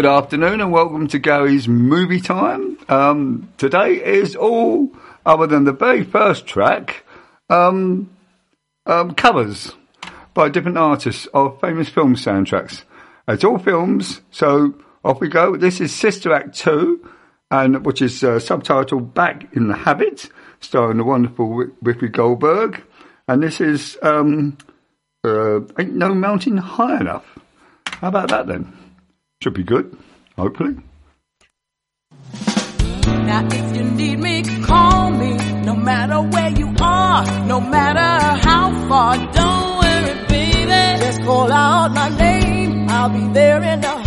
Good afternoon and welcome to Gary's Movie Time. Um, today is all other than the very first track, um, um, covers by different artists of famous film soundtracks. It's all films, so off we go. This is Sister Act 2, and which is uh, subtitled Back in the Habit, starring the wonderful Whoopi Goldberg. And this is um, uh, Ain't No Mountain High Enough. How about that then? Should be good, hopefully. Now if you need me, call me. No matter where you are, no matter how far, don't worry, baby. Just call out my name. I'll be there in a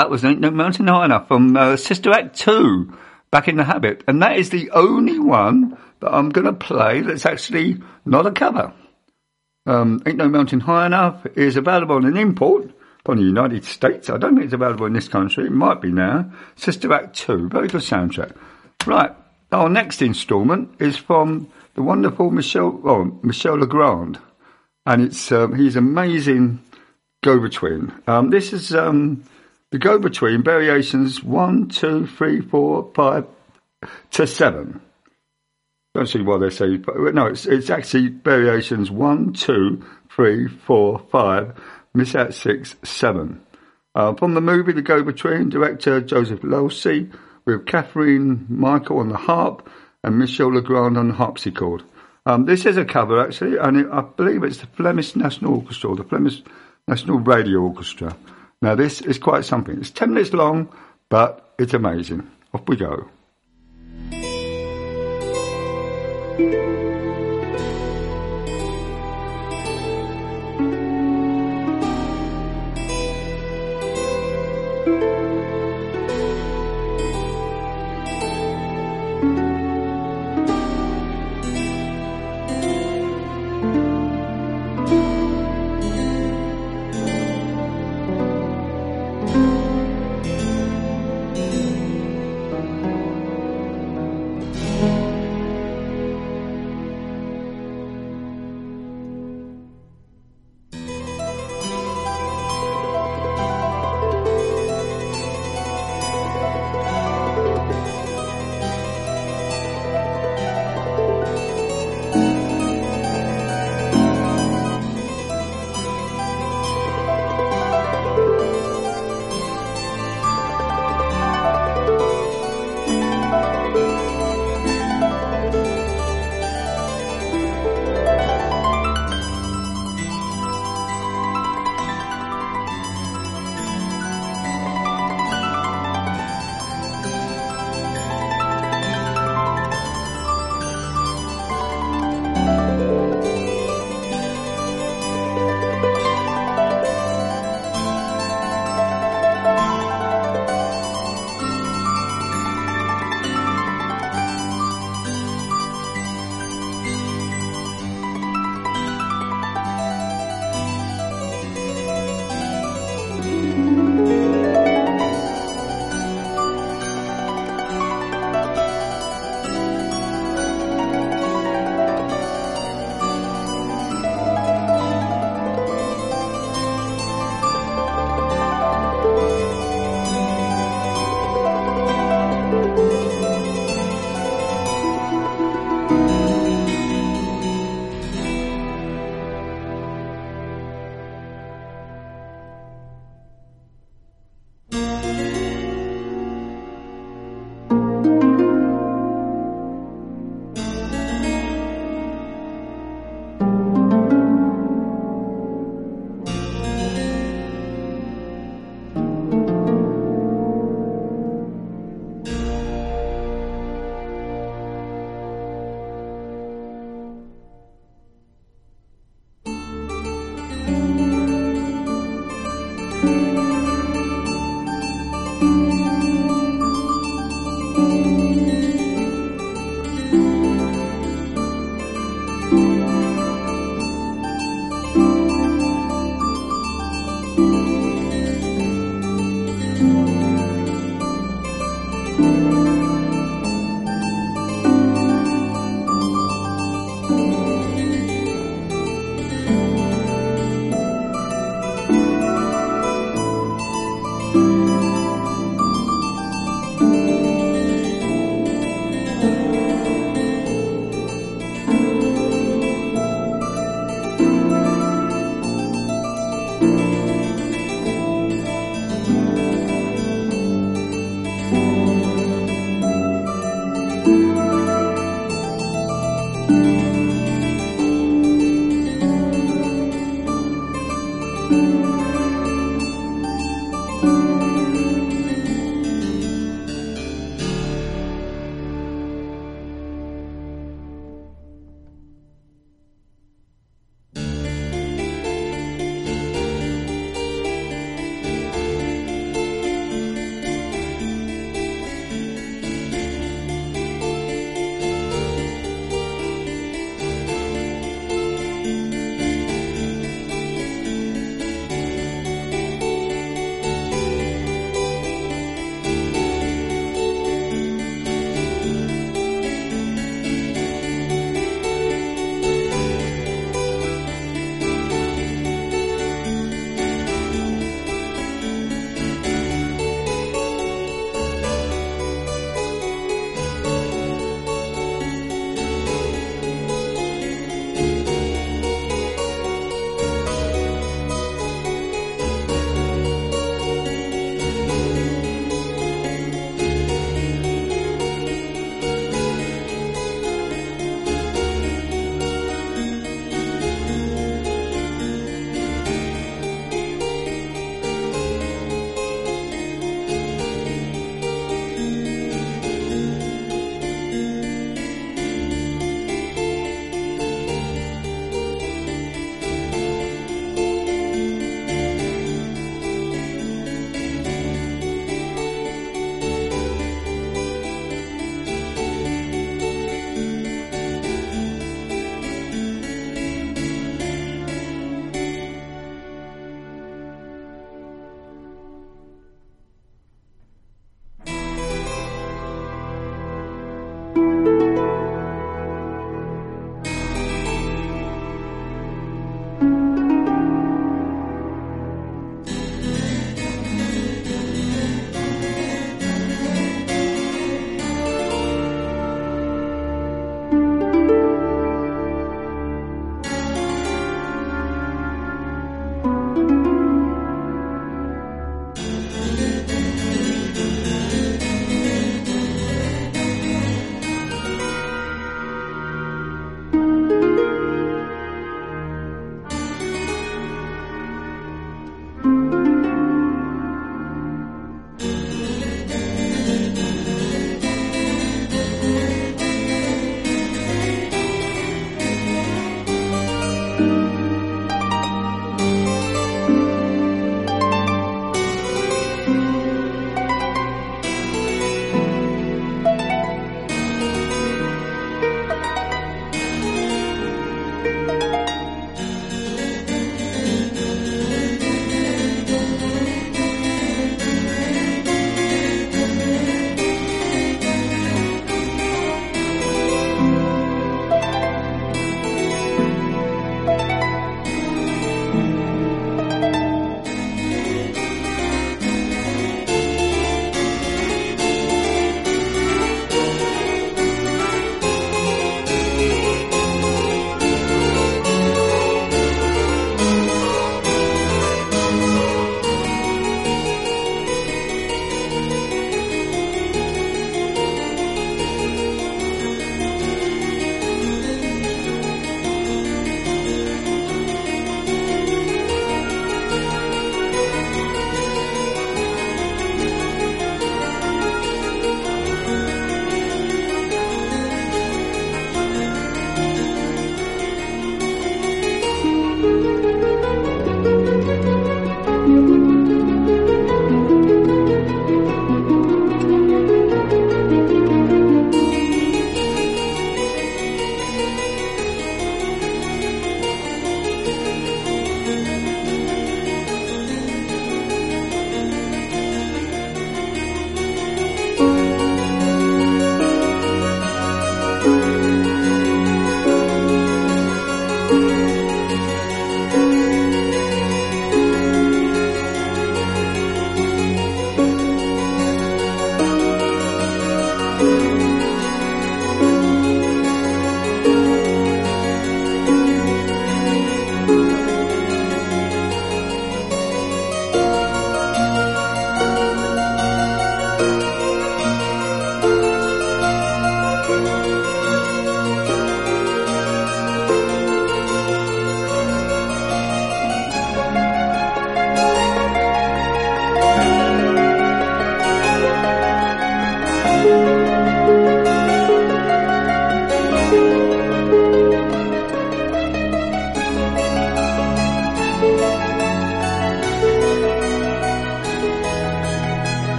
that was Ain't No Mountain High Enough from uh, Sister Act 2, Back in the Habit. And that is the only one that I'm going to play that's actually not a cover. Um, Ain't No Mountain High Enough is available on an import from the United States. I don't think it's available in this country. It might be now. Sister Act 2, very good soundtrack. Right, our next instalment is from the wonderful Michel, oh, Michel Legrand. And it's, um, he's amazing go-between. Um, this is um, the go-between variations one, two, three, four, five to seven. Don't see why they say, no, it's it's actually variations one, two, three, four, five, miss out six, seven. Uh, from the movie The Go-Between, director Joseph Losey, with Catherine Michael on the harp and Michel Legrand on the harpsichord. Um, this is a cover actually, and it, I believe it's the Flemish National Orchestra, or the Flemish National Radio Orchestra. Now this is quite something. It's ten minutes long, but it's amazing. Off we go.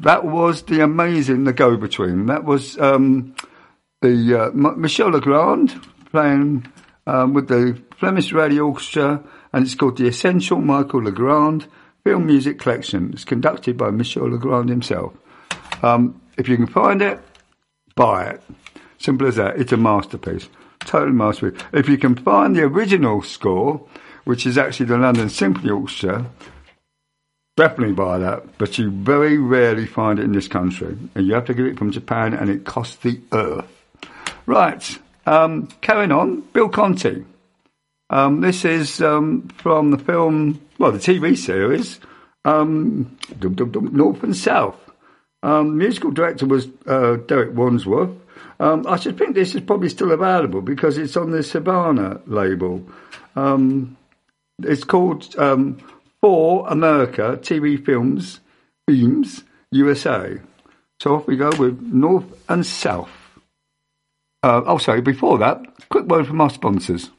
That was the amazing The Go Between. That was um, the uh, Michel Legrand playing um, with the Flemish Radio Orchestra, and it's called the Essential Michael Legrand Film Music Collection. It's conducted by Michel Legrand himself. Um, if you can find it, buy it. Simple as that. It's a masterpiece. Total masterpiece. If you can find the original score, which is actually the London Symphony Orchestra, definitely buy that. But you very rarely find it in this country. And you have to get it from Japan and it costs the earth. Right. Um, carrying on. Bill Conti. Um, this is um, from the film, well, the TV series, um, North and South. Um, musical director was uh, Derek Wadsworth. Um, I should think this is probably still available because it's on the Savannah label. Um, it's called um, For America TV Films Themes USA. So off we go with North and South. Uh, oh, sorry, before that, quick word from our sponsors.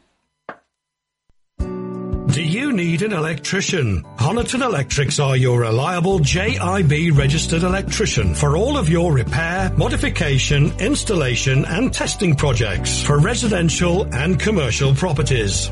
Do you need an electrician? Honiton Electrics are your reliable JIB registered electrician for all of your repair, modification, installation and testing projects for residential and commercial properties.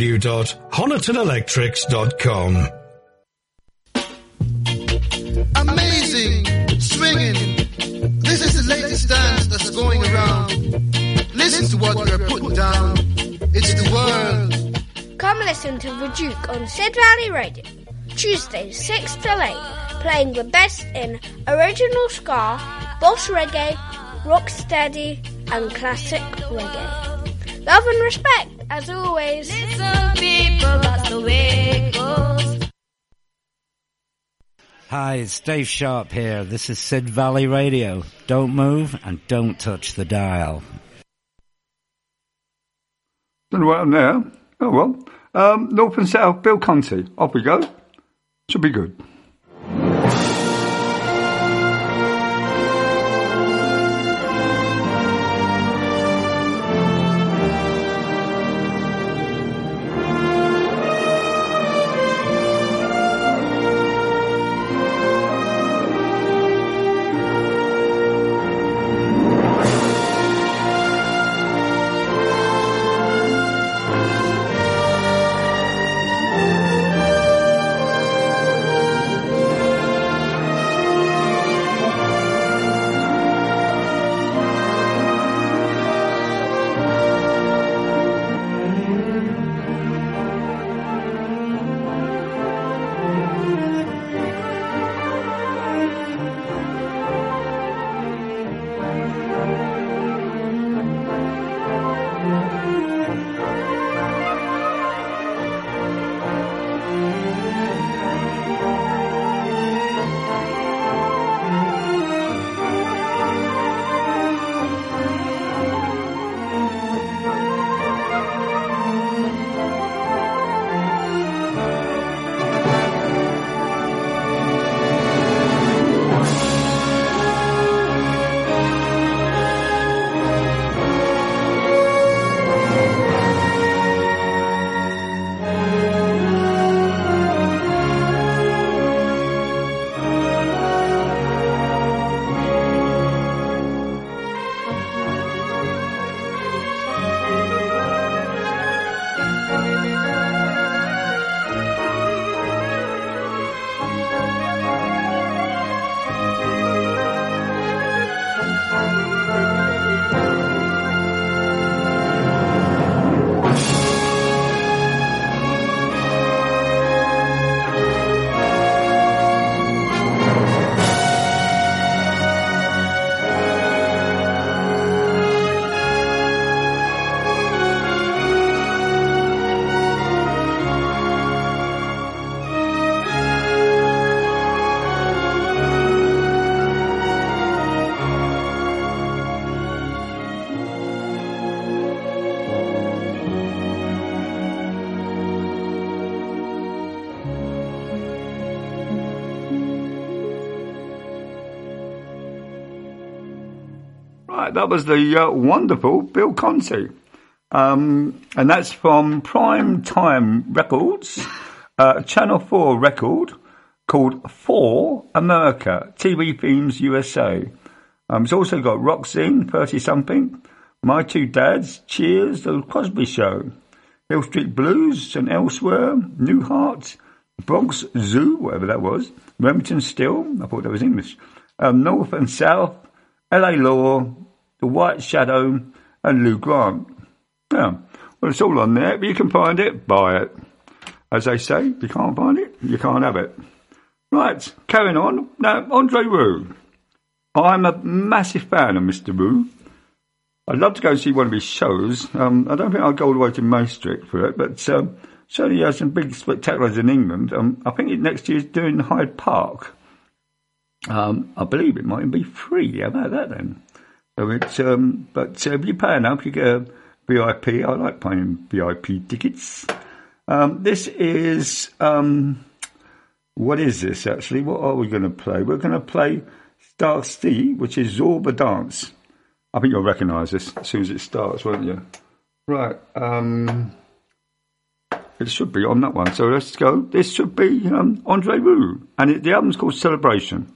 www.honitonelectrics.com. Amazing, swinging. This is the latest dance that's going around. Listen to what they're putting down. It's the world. Come listen to The Duke on Sid Valley Radio. Tuesdays 6 till 8, playing the best in original ska, boss reggae, rocksteady, and classic reggae. Love and respect, as always. Listen, people, that's the way it goes. Hi, it's Dave Sharp here. This is Sid Valley Radio. Don't move and don't touch the dial. Don't know what I'm there. Oh well. Um, North and South, Bill Conti. Off we go. Should be good. Was the uh, wonderful Bill Conti. Um, and that's from Prime Time Records, uh, Channel 4 record called For America, TV Themes USA. Um, it's also got Scene, 30 something, My Two Dads, Cheers, The Cosby Show, Hill Street Blues and Elsewhere, Newhart, Bronx Zoo, whatever that was, Remington Steele, I thought that was English, um, North and South, LA Law, The White Shadow, and Lou Grant. Yeah, well, it's all on there. If you can find it, buy it. As they say, if you can't find it, you can't have it. Right, carrying on. Now, Andre Rieu. I'm a massive fan of Mr. Rieu. I'd love to go and see one of his shows. Um, I don't think I'll go all the way to Maastricht for it, but um, certainly he has some big spectaculars in England. Um, I think next year he's doing Hyde Park. Um, I believe it might be free. How about that then? It's, um, but uh, if you pay enough, you get a VIP. I like paying VIP tickets. Um, this is um, what is this actually? What are we going to play? We're going to play Star Steve, which is Zorba Dance. I think you'll recognise this as soon as it starts, won't you? Right. Um, it should be on that one. So let's go. This should be um, Andre Rieu, and it, the album's called Celebration.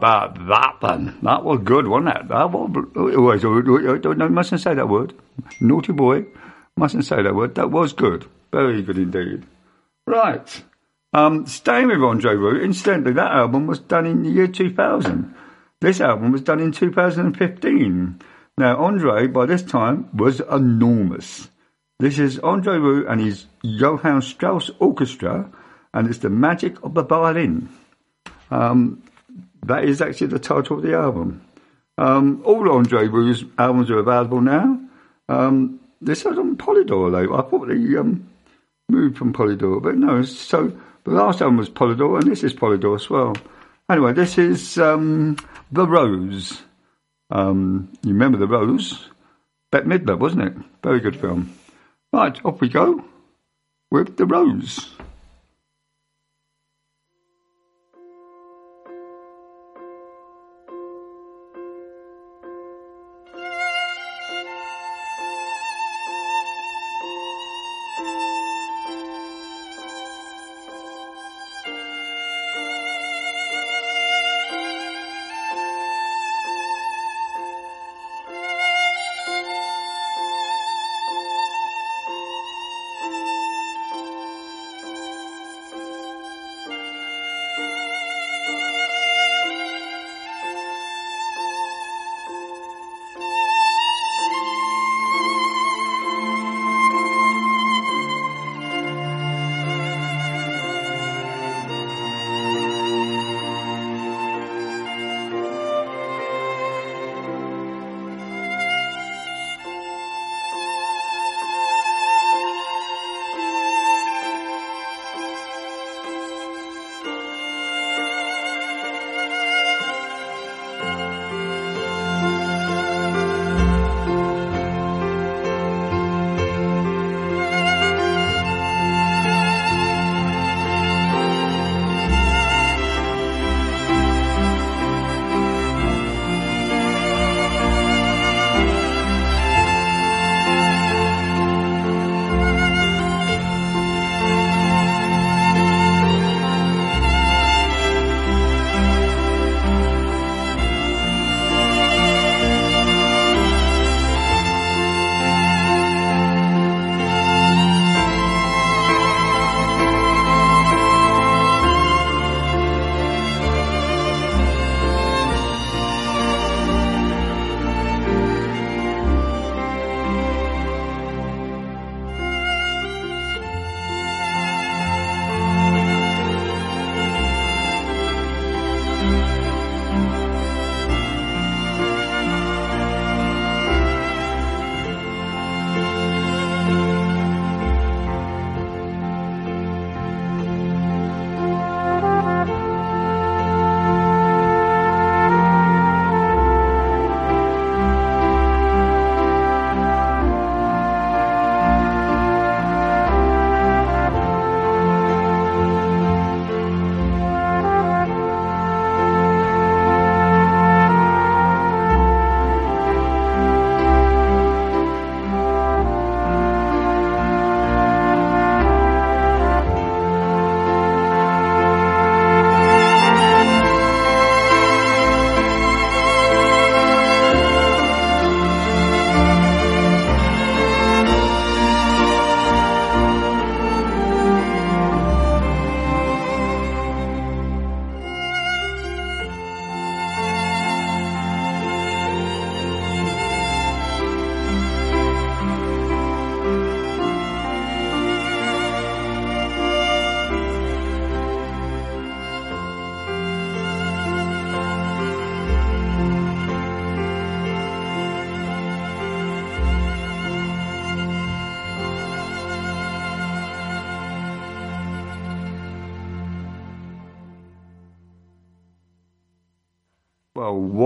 That then? That was good, wasn't it? That was, wait, no, mustn't say that word. Naughty boy. Mustn't say that word. That was good. Very good indeed. Right. Um, staying with Andre Rieu, incidentally, that album was done in the year 2000. This album was done in 2015. Now, Andre, by this time, was enormous. This is Andre Rieu and his Johann Strauss Orchestra, and it's the magic of the violin. Um, that is actually the title of the album. Um, all Andre Rieu's albums are available now. Um, this is on Polydor though. I thought they um, moved from Polydor, but no. So the last album was Polydor, and this is Polydor as well. Anyway, this is um, The Rose. Um, you remember The Rose? Bette Midler, wasn't it? Very good film. Right, off we go with The Rose.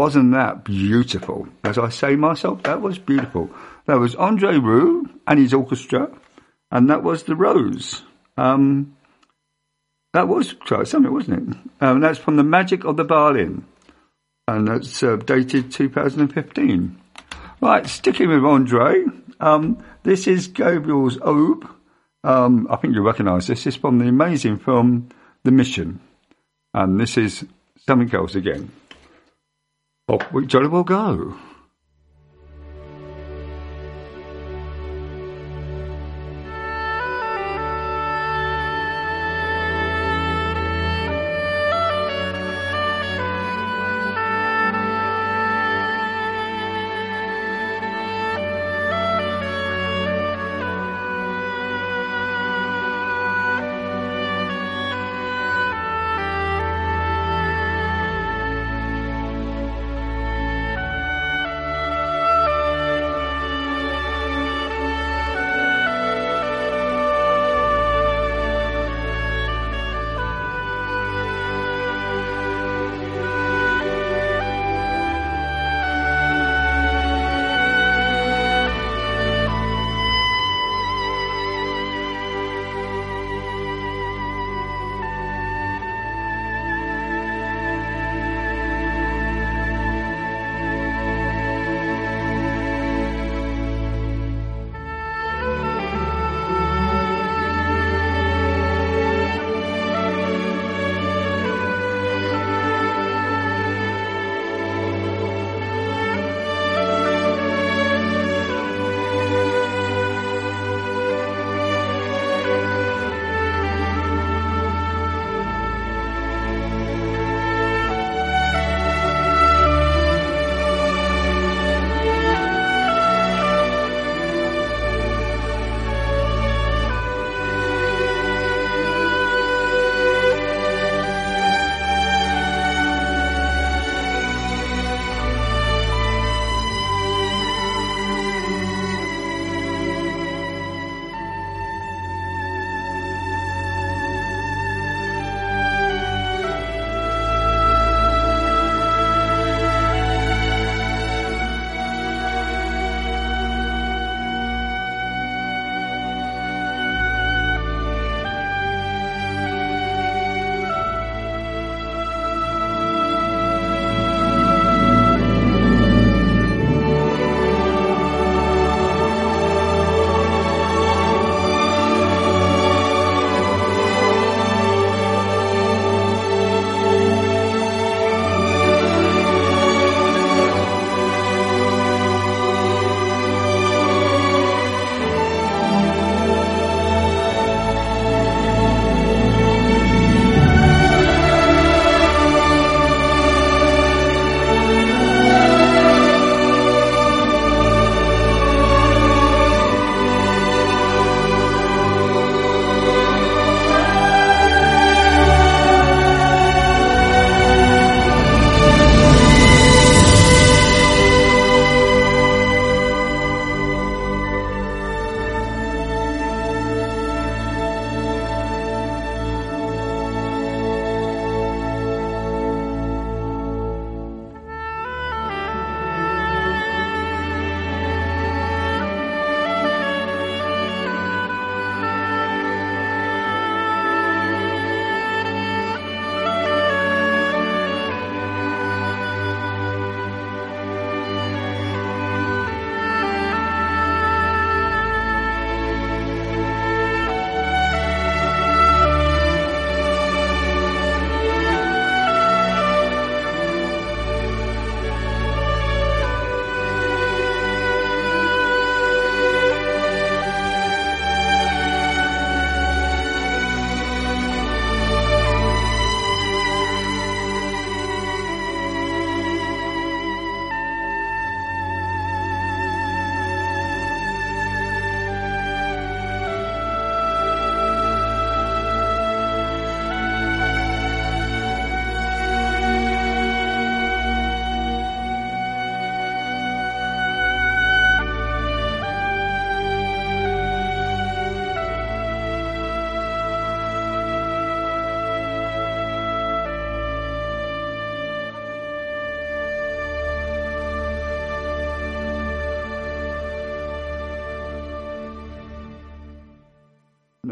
Wasn't that beautiful? As I say myself, that was beautiful. That was Andre Rieu and his orchestra, and that was The Rose. Um, that was quite something, wasn't it? Um, that's from The Magic of the Violin, and that's uh, dated 2015. Right, sticking with Andre, um, this is Gabriel's Oboe. Um, I think you'll recognise this. It's from the amazing film The Mission, and this is something else again. Off we jolly well go.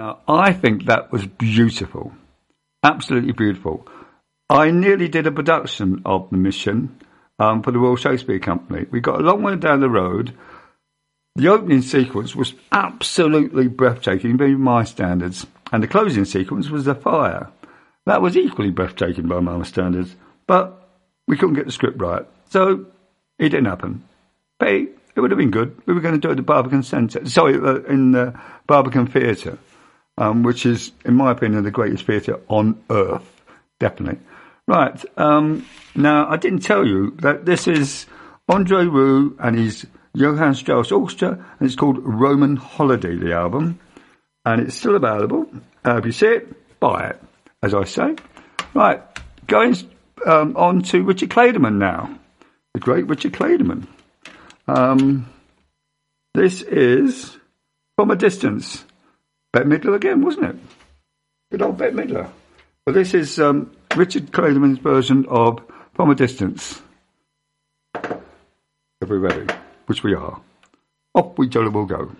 Now, I think that was beautiful. Absolutely beautiful. I nearly did a production of The Mission um, for the Royal Shakespeare Company. We got a long way down the road. The opening sequence was absolutely breathtaking by my standards, and the closing sequence was the fire. That was equally breathtaking by my standards, but we couldn't get the script right, so it didn't happen. But it would have been good. We were going to do it at the Barbican Centre, sorry, uh, in the Barbican Theatre, um, which is, in my opinion, the greatest theatre on earth, definitely. Right, um, now I didn't tell you that this is Andre Rieu and his Johann Strauss Orchestra, and it's called Roman Holiday, the album, and it's still available. Uh, if you see it, buy it, as I say. Right, going um, on to Richard Clayderman now, the great Richard Clayderman. Um, this is From a Distance. Bette Midler again, wasn't it? Good old Bette Midler. But this is um, Richard Clayderman's version of From a Distance. If we're ready, which we are. Off we jolly will go.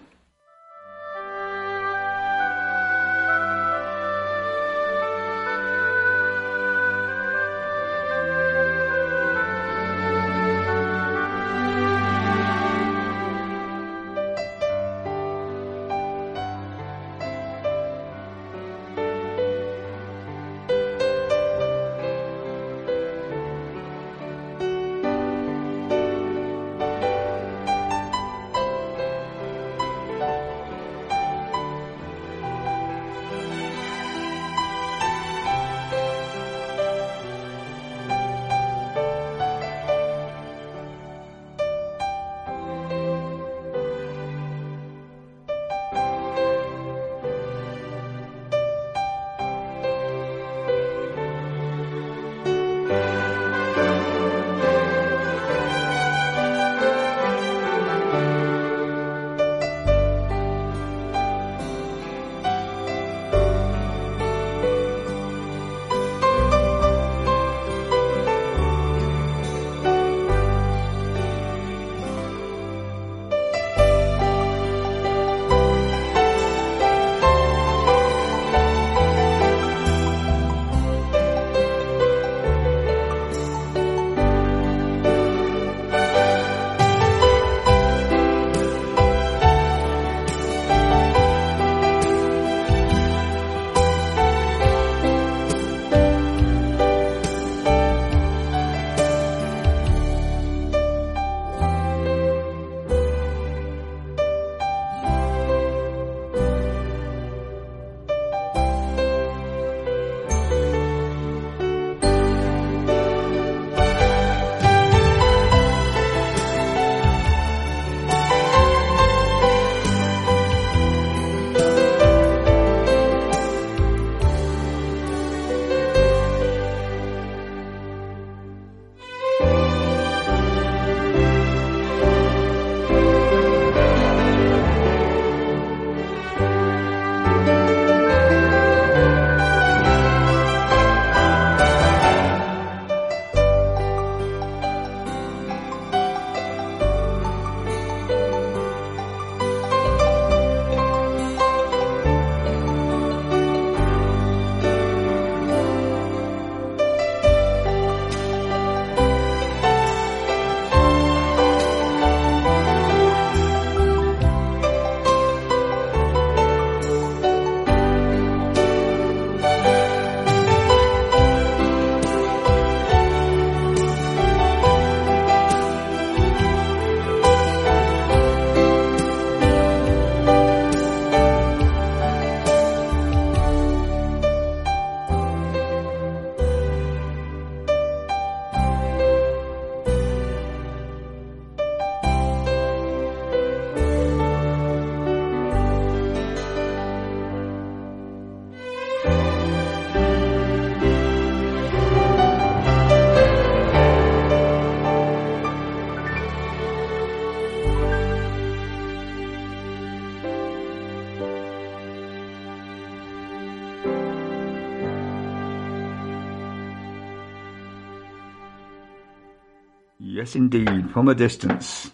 Yes, indeed, from a distance.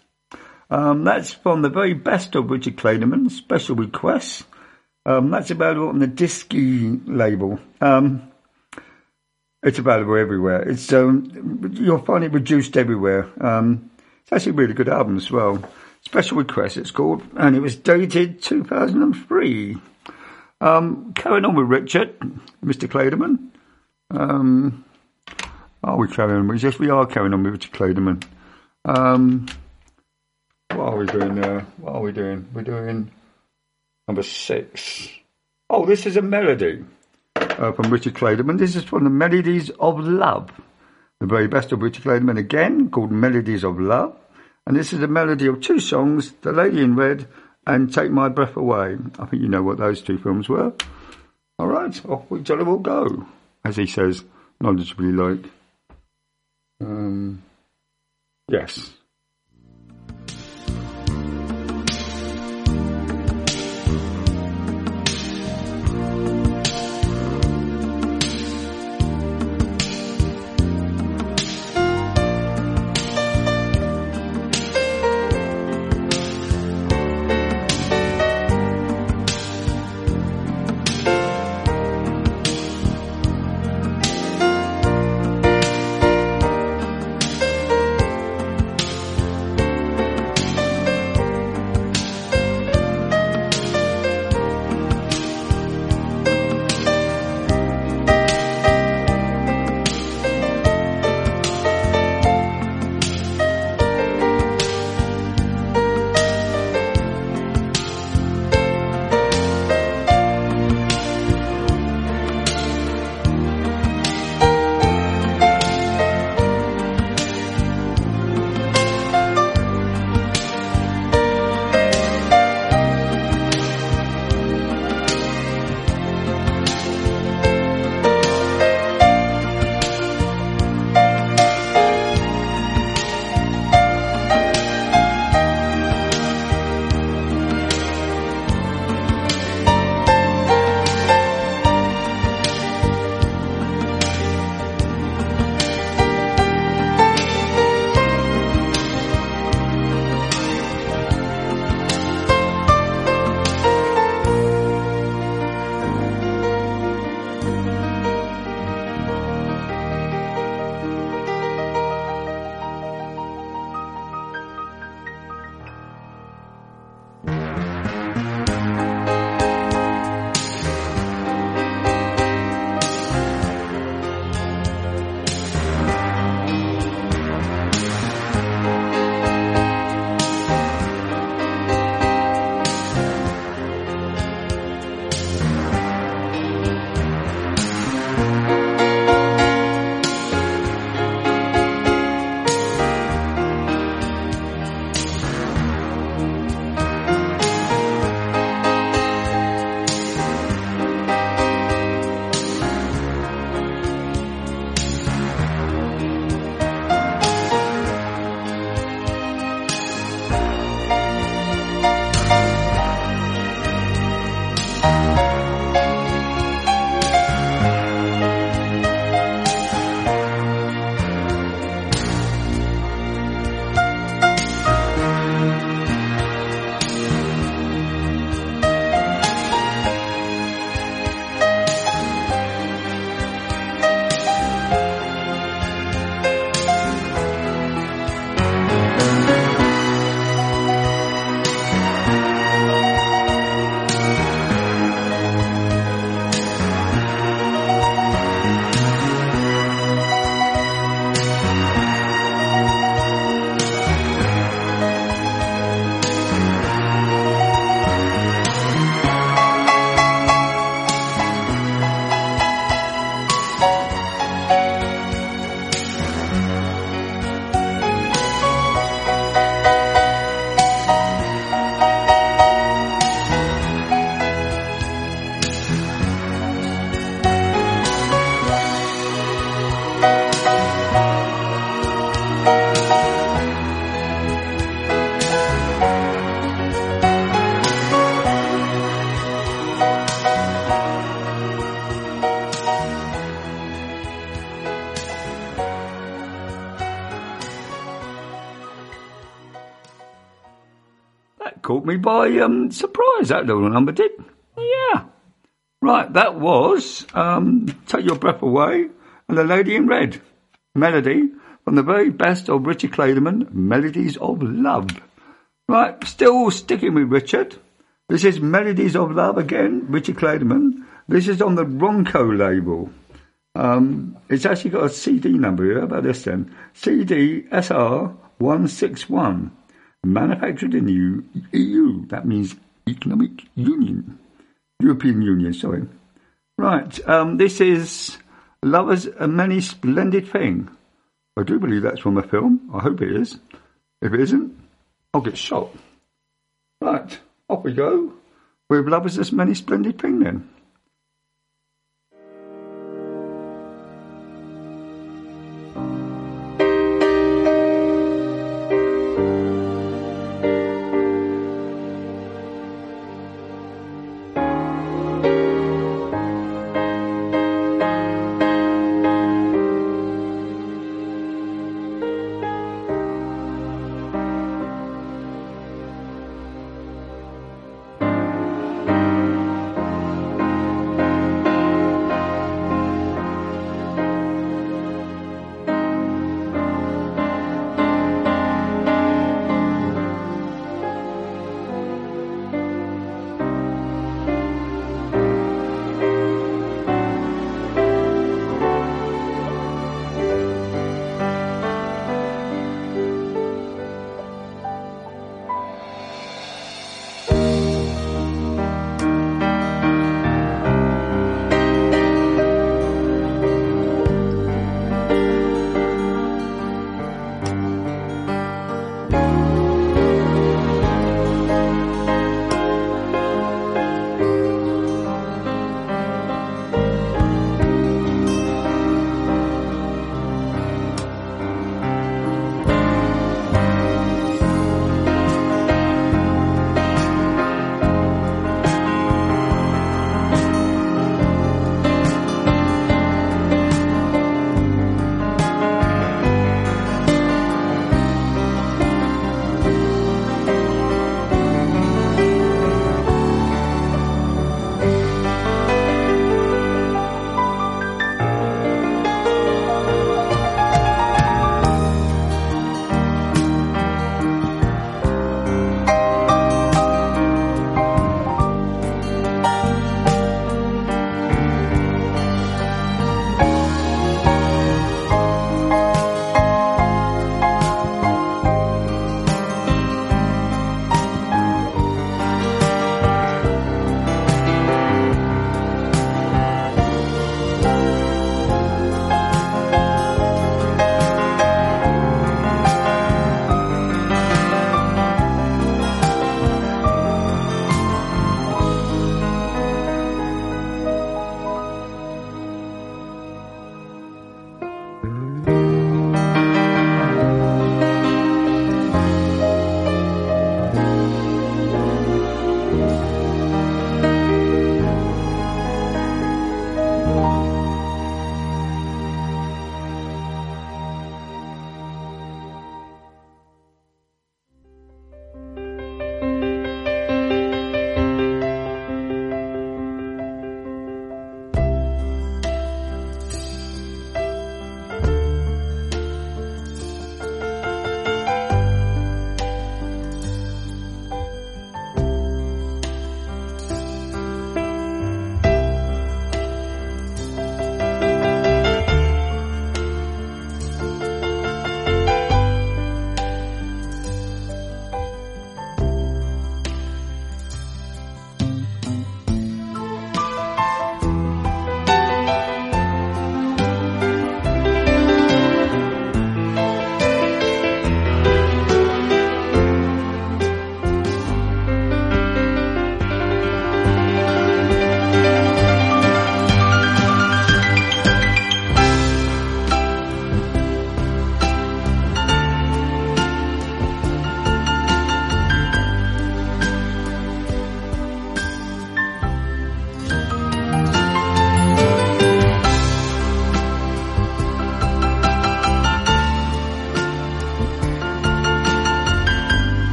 Um, that's from the very best of Richard Clayderman, special requests. Um, that's available on the Disky label. Um, it's available everywhere. It's um, you'll find it reduced everywhere. Um, it's actually a really good album as well. Special request, it's called, and it was dated 2003. Um, carrying on with Richard, Mr. Clayderman. Um, are we carrying on? Yes, we are carrying on with Richard Clayderman. Um, what are we doing there? What are we doing? We're doing number six. Oh, this is a melody uh, from Richard Clayderman. This is from the Melodies of Love, the very best of Richard Clayderman again, called Melodies of Love. And this is a melody of two songs, The Lady in Red and Take My Breath Away. I think you know what those two films were. All right, off we jolly well go, as he says, knowledgeably like. Um, yes. Me by um, surprise, that little number did. Yeah. Right, that was um, Take Your Breath Away and The Lady in Red. Melody from the very best of Richard Clayderman, Melodies of Love. Right, still sticking with Richard. This is Melodies of Love again, Richard Clayderman. This is on the Ronco label. Um, it's actually got a CD number here. About this then? CD SR 161. Manufactured in the EU. That means Economic Union. European Union, sorry. Right, um, this is Lovers a Many Splendid Thing. I do believe that's from a film. I hope it is. If it isn't, I'll get shot. Right, off we go with Lovers a Many Splendid Thing then.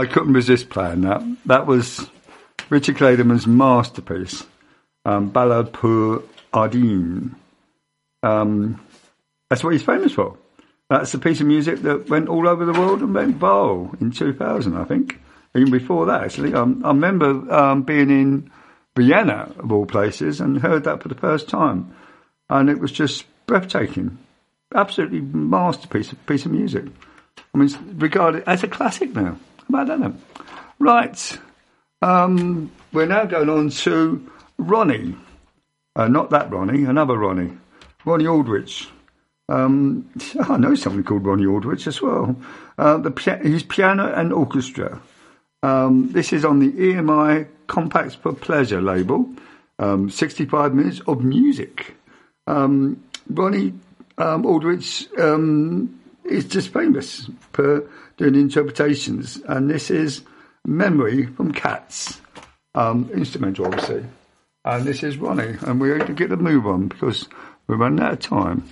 I couldn't resist playing that. That was Richard Clayderman's masterpiece, um, Ballade pour Adeline. Um, that's what he's famous for. That's the piece of music that went all over the world and went viral in 2000, I think. Even before that, actually. Um, I remember um, being in Vienna, of all places, and heard that for the first time. And it was just breathtaking. Absolutely masterpiece piece of music. I mean, it's regarded as a classic now. That? Right. Um, we're now going on to Ronnie. Uh, not that Ronnie, another Ronnie. Ronnie Aldrich. Um, I know somebody called Ronnie Aldrich as well. Uh, the his piano and orchestra. Um, this is on the EMI Compacts for Pleasure label. Um, 65 minutes of music. Um, Ronnie um, Aldrich um, is just famous for doing interpretations, and this is Memory from Cats, um, instrumental, obviously. And this is Ronnie, and we're going to get a move on because we're running out of time.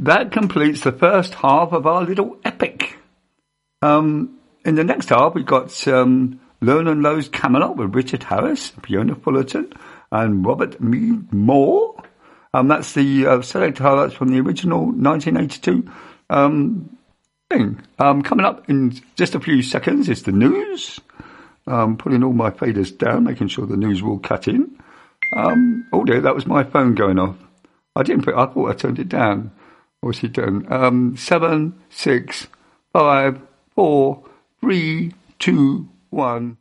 That completes the first half of our little epic. Um, in the next half, we've got um, Lerner and Loewe's Camelot with Richard Harris, Fiona Fullerton, and Robert Meadmore. Um, that's the uh, select highlights from the original 1982 um, thing. Um, coming up in just a few seconds is the news. Um, putting all my faders down, making sure the news will cut in. Um, oh dear, that was my phone going off. I didn't put. I thought I turned it down. What's he doing? Um, seven, six, five, four, three, two, one.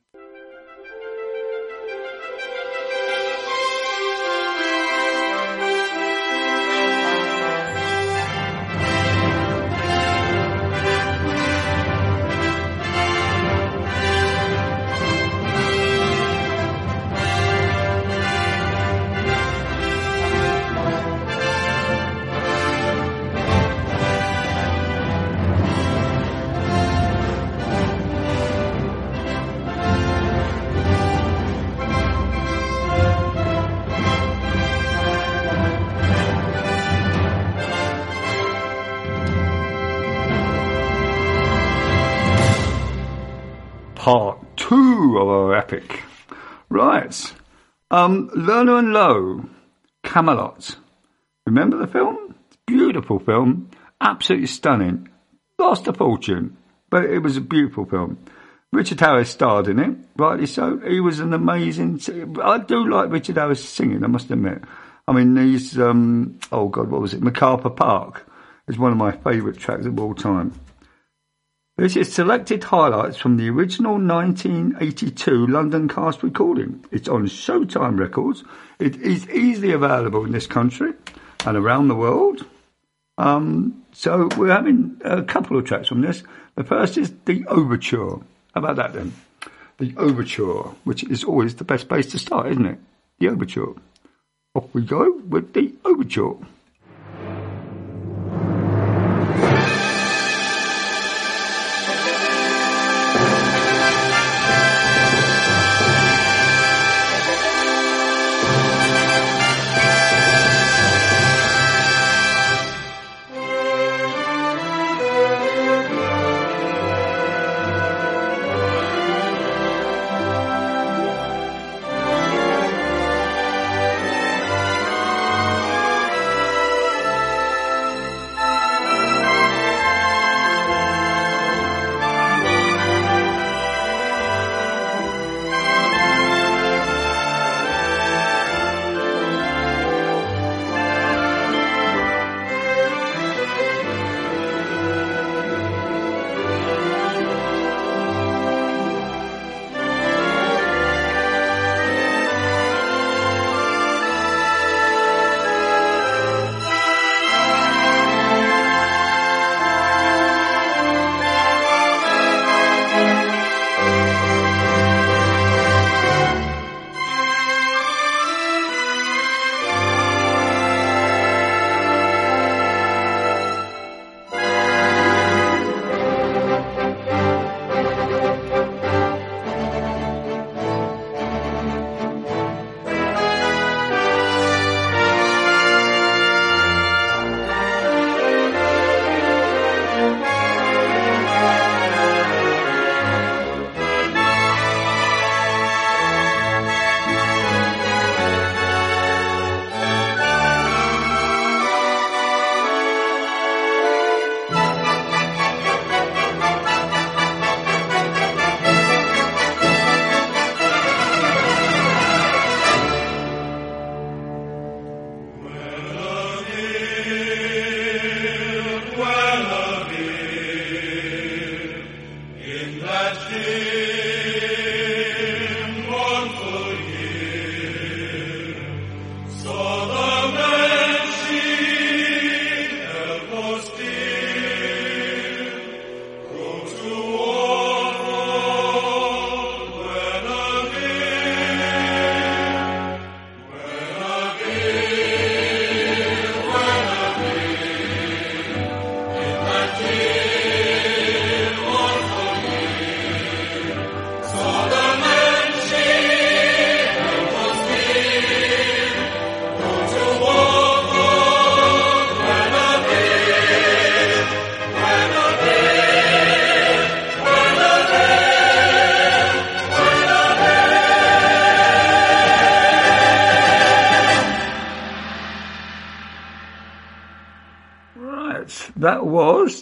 Um, Lerner and Loewe, Camelot. Remember the film? Beautiful film. Absolutely stunning. Lost a fortune, but it was a beautiful film. Richard Harris starred in it, rightly so. He was an amazing. I do like Richard Harris singing, I must admit. I mean, these. um, oh God, what was it? MacArthur Park is one of my favourite tracks of all time. This is selected highlights from the original 1982 London cast recording. It's on Showtime Records. It is easily available in this country and around the world. Um, so we're having a couple of tracks from this. The first is the Overture. How about that then? The Overture, which is always the best place to start, isn't it? The Overture. Off we go with the Overture.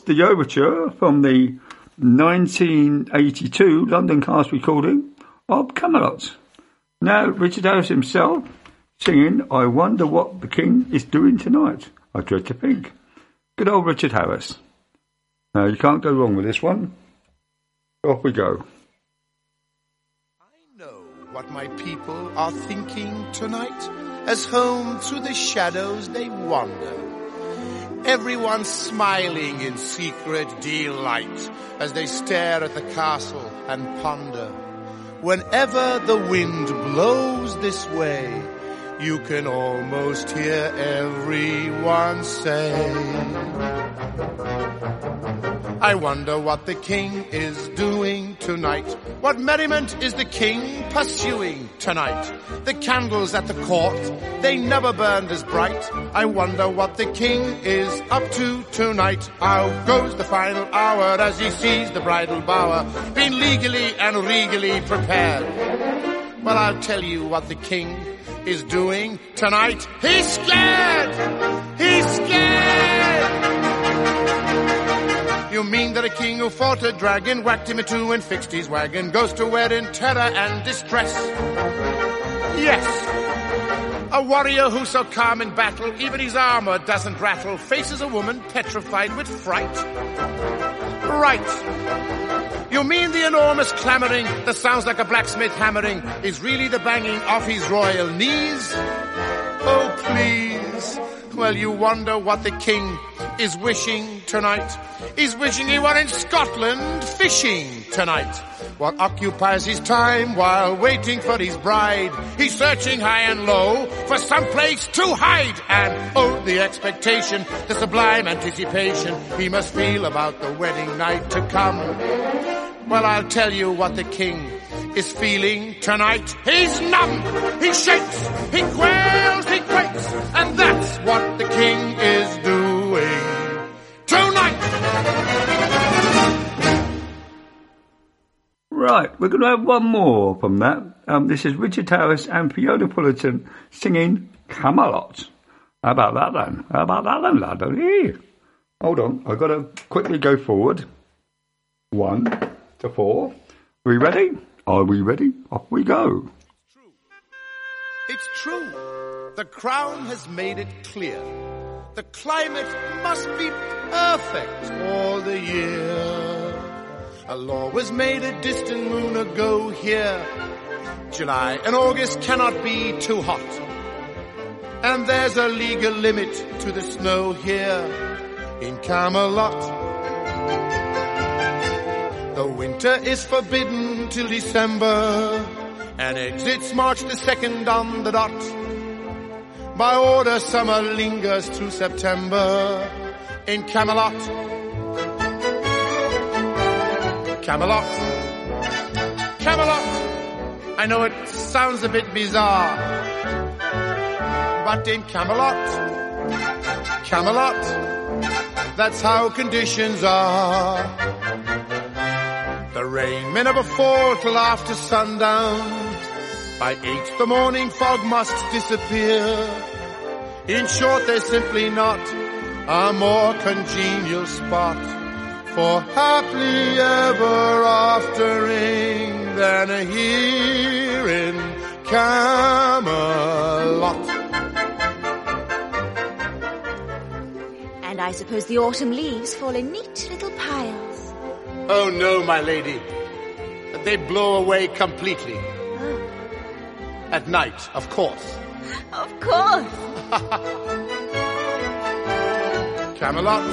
The overture from the 1982 London cast recording of Camelot. Now, Richard Harris himself singing I Wonder What the King is Doing Tonight. I dread to think. Good old Richard Harris. Now, you can't go wrong with this one. Off we go. I know what my people are thinking tonight as home through the shadows they wander. Everyone smiling in secret delight as they stare at the castle and ponder. Whenever the wind blows this way, you can almost hear everyone say, I wonder what the king is doing tonight. What merriment is the king pursuing tonight? The candles at the court, they never burned as bright. I wonder what the king is up to tonight. Out goes the final hour as he sees the bridal bower, being legally and regally prepared. Well, I'll tell you what the king is doing tonight. He's scared! He's scared! You mean that a king who fought a dragon, whacked him in two and fixed his wagon, goes to wed in terror and distress? Yes. A warrior who's so calm in battle, even his armor doesn't rattle, faces a woman petrified with fright. Right. You mean the enormous clamoring that sounds like a blacksmith hammering is really the banging off his royal knees? Oh, please. Well, you wonder what the king is wishing tonight. He's wishing he were in Scotland fishing tonight. What occupies his time while waiting for his bride? He's searching high and low for some place to hide. And oh, the expectation, the sublime anticipation he must feel about the wedding night to come. Well, I'll tell you what the king is feeling tonight. He's numb, he shakes, he quails, he quakes, and that's what the king is doing tonight. Right, we're going to have one more from that. Um, this is Richard Harris and Fiona Fullerton singing Camelot. How about that then? How about that then, lad? Hold on, I've got to quickly go forward. One to four. Are we ready? Are we ready? Off we go. It's true. It's true. The crown has made it clear. The climate must be perfect all the year. A law was made a distant moon ago here. July and August cannot be too hot. And there's a legal limit to the snow here in Camelot. The winter is forbidden till December and exits March the 2nd on the dot. By order, summer lingers through September in Camelot. Camelot. Camelot. I know it sounds a bit bizarre, but in Camelot, Camelot, that's how conditions are. Rain may never fall till after sundown. By eight the morning fog must disappear. In short, there's simply not a more congenial spot for happily ever aftering than here in Camelot. And I suppose the autumn leaves fall in neat little piles. Oh no, my lady. They blow away completely. At night, of course. Of course. Camelot.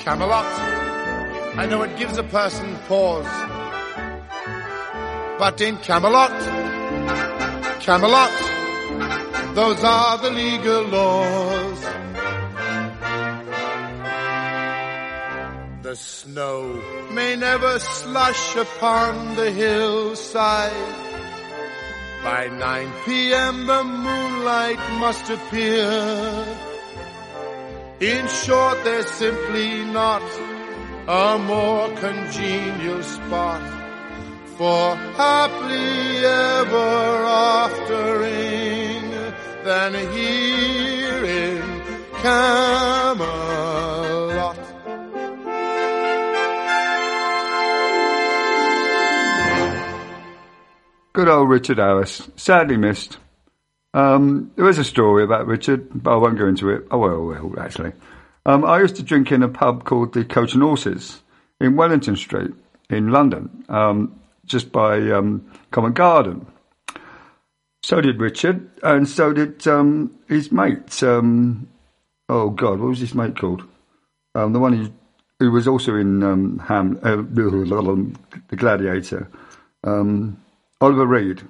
Camelot. I know it gives a person pause. But in Camelot, Camelot, those are the legal laws. The snow may never slush upon the hillside. By 9 p.m. the moonlight must appear. In short, there's simply not a more congenial spot for happily ever aftering than here in Camelot. Good old Richard Harris, sadly missed. Um, there is a story about Richard, but I won't go into it. Oh, well, well, actually. Um, I used to drink in a pub called the Coach and Horses in Wellington Street in London, um, just by um, Covent Garden. So did Richard, and so did um, his mate. Um, oh God, what was his mate called? The one who, who was also in Ham, uh, the Gladiator, um, Oliver Reed.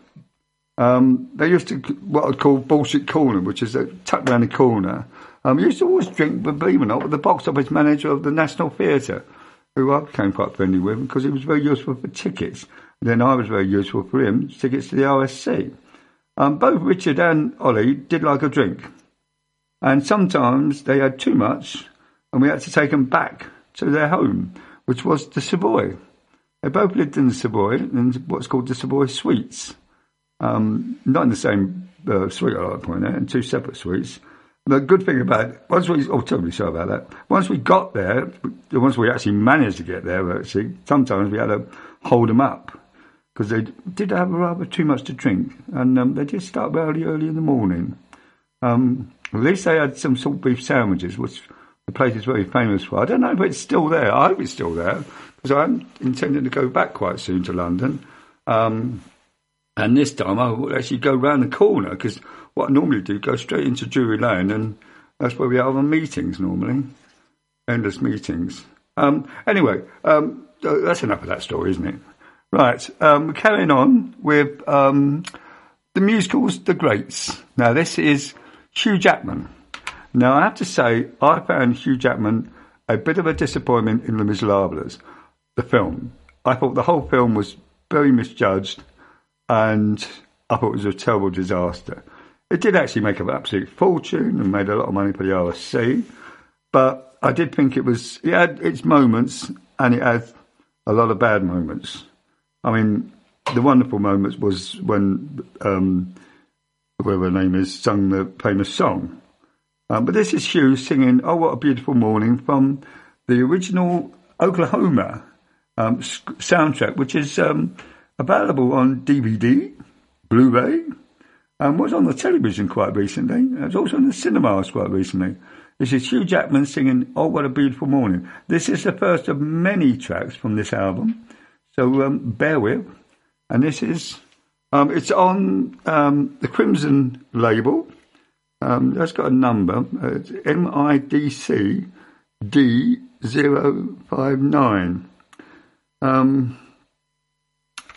Um, they used to what I'd call bullshit corner, which is a tucked around the corner. Um, used to always drink, it or not, with the box office manager of the National Theatre, who I became quite friendly with because he was very useful for tickets. And then I was very useful for him, tickets to the RSC. Um, both Richard and Ollie did like a drink. And sometimes they had too much and we had to take them back to their home, which was the Savoy. They both lived in the Savoy, in what's called the Savoy Suites. Um, not in the same uh, suite, I like to point out, in two separate suites. The good thing about it, once we, oh, terribly sorry about that. Once we got there, once we actually managed to get there, actually, sometimes we had to hold them up because they did have rather too much to drink, and um, they did start early, early in the morning. Um, at least they had some salt beef sandwiches, which the place is very famous for. I don't know if it's still there. I hope it's still there because I'm intending to go back quite soon to London. Um, and this time I will actually go round the corner because what I normally do, go straight into Drury Lane, and that's where we have our meetings normally. Endless meetings. Um, anyway, um, that's enough of that story, isn't it? Right, um, we're carrying on with um, the musicals, The Greats. Now, this is Hugh Jackman. Now, I have to say, I found Hugh Jackman a bit of a disappointment in Les Miserables, the film. I thought the whole film was very misjudged, and I thought it was a terrible disaster. It did actually make an absolute fortune and made a lot of money for the RSC, but I did think it was, it had its moments and it had a lot of bad moments. I mean, the wonderful moments was when, um, whatever her name is, sung the famous song. Um, but this is Hugh singing "Oh What a Beautiful Morning" from the original Oklahoma um, soundtrack, which is um, available on DVD, Blu-ray, and was on the television quite recently. It was also in the cinemas quite recently. This is Hugh Jackman singing "Oh What a Beautiful Morning." This is the first of many tracks from this album. So um, bear with. And this is, um, it's on um, the Crimson label. Um, that's got a number. It's MIDC D059. Um,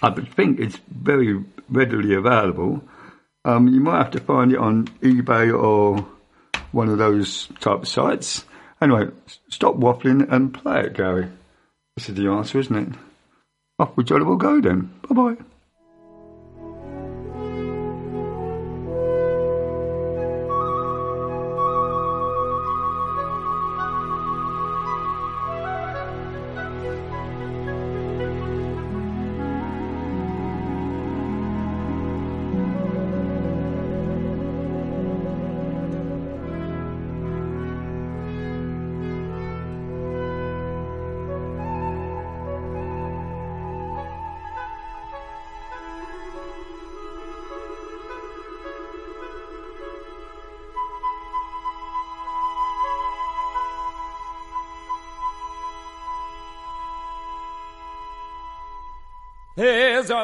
I would think it's very readily available. Um, you might have to find it on eBay or one of those type of sites. Anyway, stop waffling and play it, Gary. This is the answer, isn't it? Off we jolly well go then. Bye bye.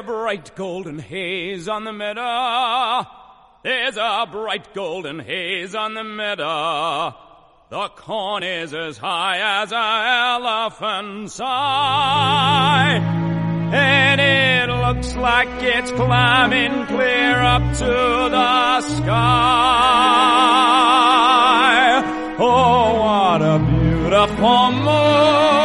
A bright golden haze on the meadow. There's a bright golden haze on the meadow. The corn is as high as an elephant's eye. And it looks like it's climbing clear up to the sky. Oh, what a beautiful morning.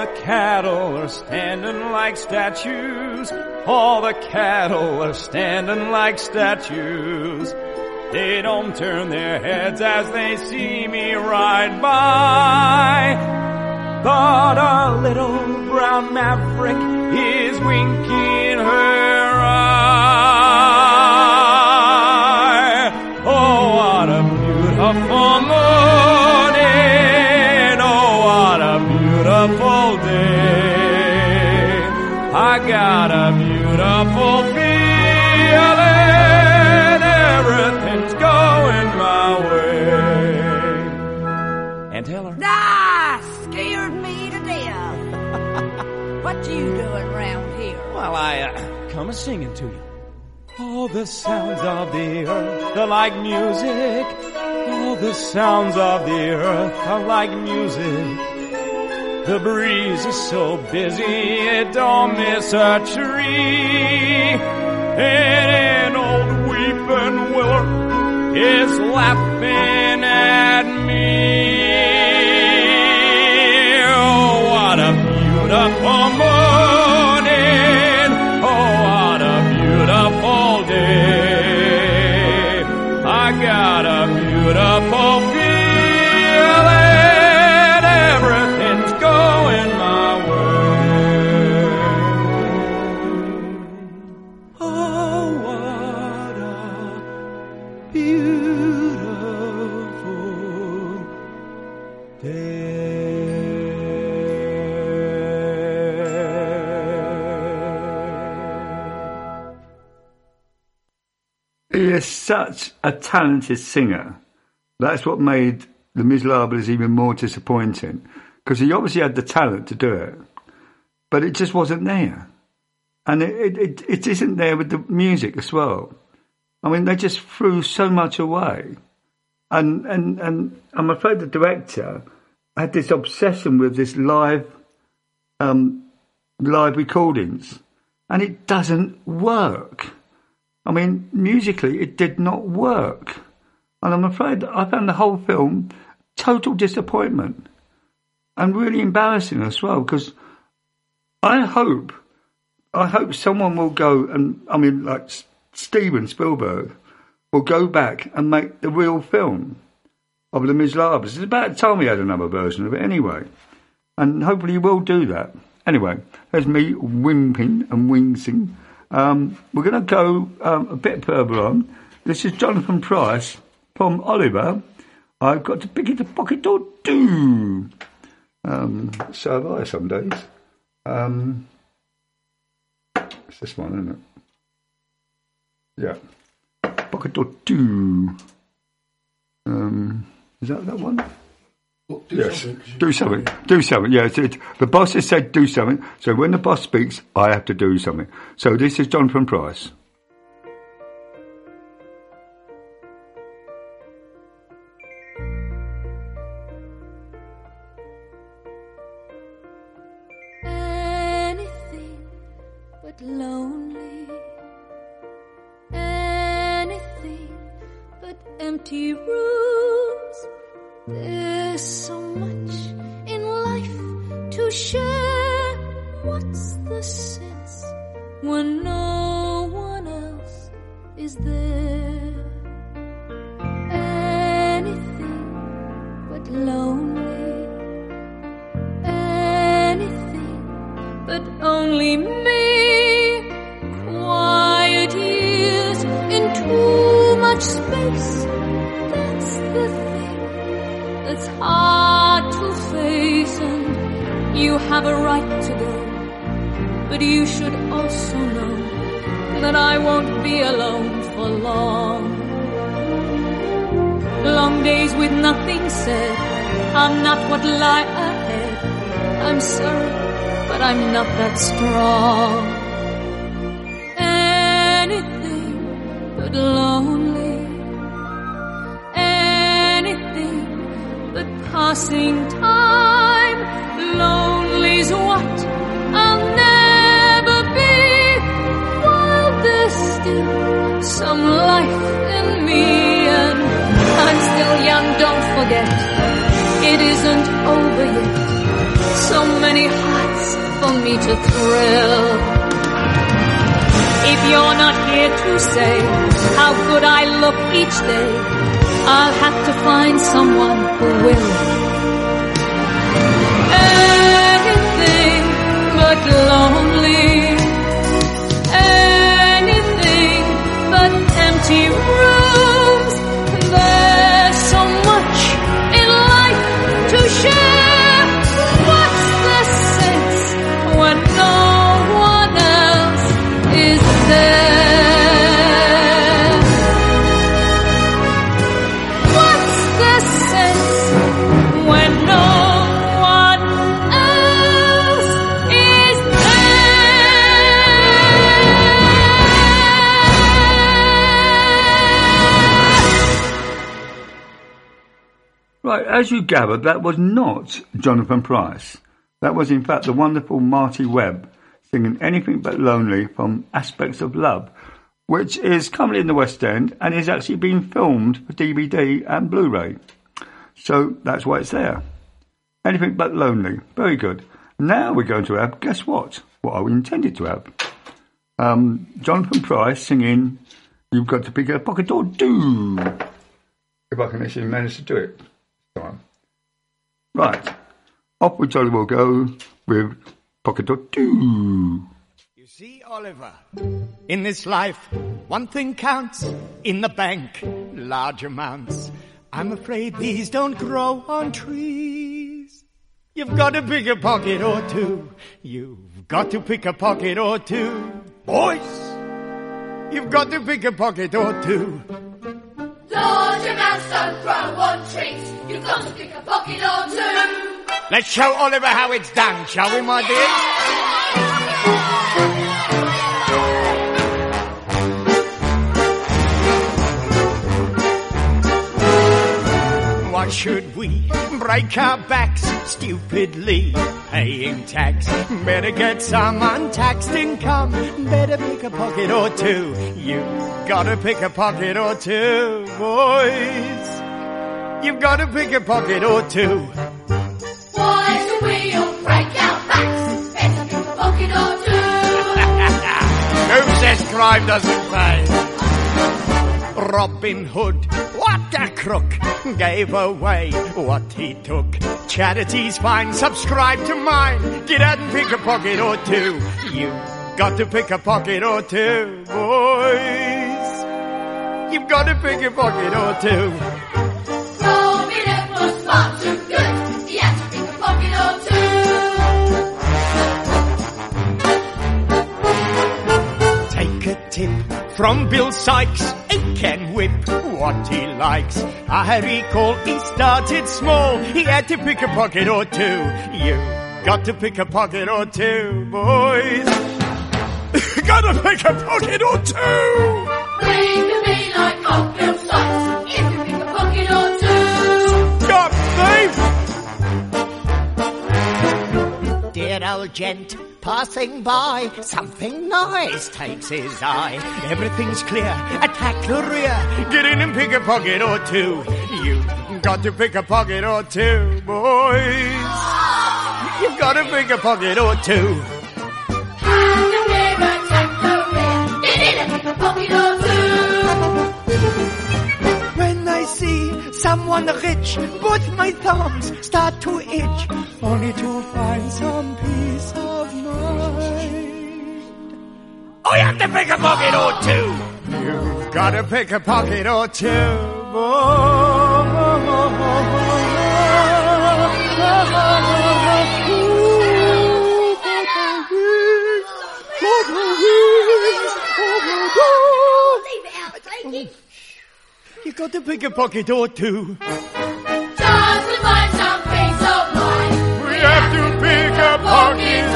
The cattle are standing like statues. All the cattle are standing like statues. They don't turn their heads as they see me ride by. But a little brown maverick is winking her All the sounds of the earth are like music. All the sounds of the earth are like music. The breeze is so busy it don't miss a tree. And an old weeping willow is laughing at me. Oh, what a beautiful morning. Such a talented singer. That's what made The Miserables even more disappointing. Because he obviously had the talent to do it, but it just wasn't there. And it, it, it, isn't there with the music as well. I mean, they just threw so much away. And, and, and I'm afraid the director had this obsession with this live, um, live recordings. And it doesn't work. I mean, musically, it did not work. And I'm afraid I found the whole film total disappointment and really embarrassing as well because I hope, I hope someone will go and, I mean, like Steven Spielberg will go back and make the real film of The Miserables. It's about time we had another version of it anyway. And hopefully he will do that. Anyway, there's me whimping and wincing. Um, we're going to go um, a bit further on. This is Jonathan Pryce from Oliver. I've got to pick it a pocket or two. Um, so have I some days. Um, it's this one, isn't it? Yeah. Pocket or two. Um, is that that one? Yes. do something. Do something. Yes. It, the boss has said do something. So when the boss speaks, I have to do something. So this is Jonathan Pryce. anything but lonely. Anything but empty rooms. Gathered, that was not Jonathan Pryce. That was, in fact, the wonderful Marti Webb singing Anything But Lonely from Aspects of Love, which is currently in the West End and is actually being filmed for DVD and Blu-ray. So that's why it's there. Anything But Lonely. Very good. Now we're going to have, guess what? What I intended to have. Um, Jonathan Pryce singing You've Got to Pick a Pocket or Do. If I can actually manage to do it this time. Right. Off we jolly will go with Pocket or 2. You see, Oliver, in this life, one thing counts in the bank, large amounts. I'm afraid these don't grow on trees. You've got to pick a pocket or two. You've got to pick a pocket or two. Boys, you've got to pick a pocket or two. Large amounts don't grow on trees. You've got to pick a pocket or two. Let's show Oliver how it's done, shall we, my dear? Why should we break our backs stupidly paying tax? Better get some untaxed income. Better pick a pocket or two. You gotta pick a pocket or two, boys. You've gotta pick a pocket or two. Why should we all break our backs? Better pick a pocket or two. Who says crime doesn't pay? Robin Hood, what a crook, gave away what he took. Charity's fine, subscribe to mine. Get out and pick a pocket or two. You got to pick a pocket or two, boys. You've got to pick a pocket or two. Was far too good. To pick a pocket or Take a tip from Bill Sikes. He can whip what he likes. I recall he started small. He had to pick a pocket or two. You got to pick a pocket or two, boys. Gotta pick a pocket or two. We can be like old Bill If you pick a pocket or two. God, thief! Dear old gent, passing by, something nice takes his eye. Everything's clear, attack the rear. Get in and pick a pocket or two. You've got to pick a pocket or two, boys. You've got to pick a pocket or two. When I see someone rich, both my thumbs start to itch, only to find some peace of mind. Oh, you have to pick a pocket or two. You've got to pick a pocket or two, boy. You got to pick a pocket or two. Just to find some peace of mind. We have to pick a pocket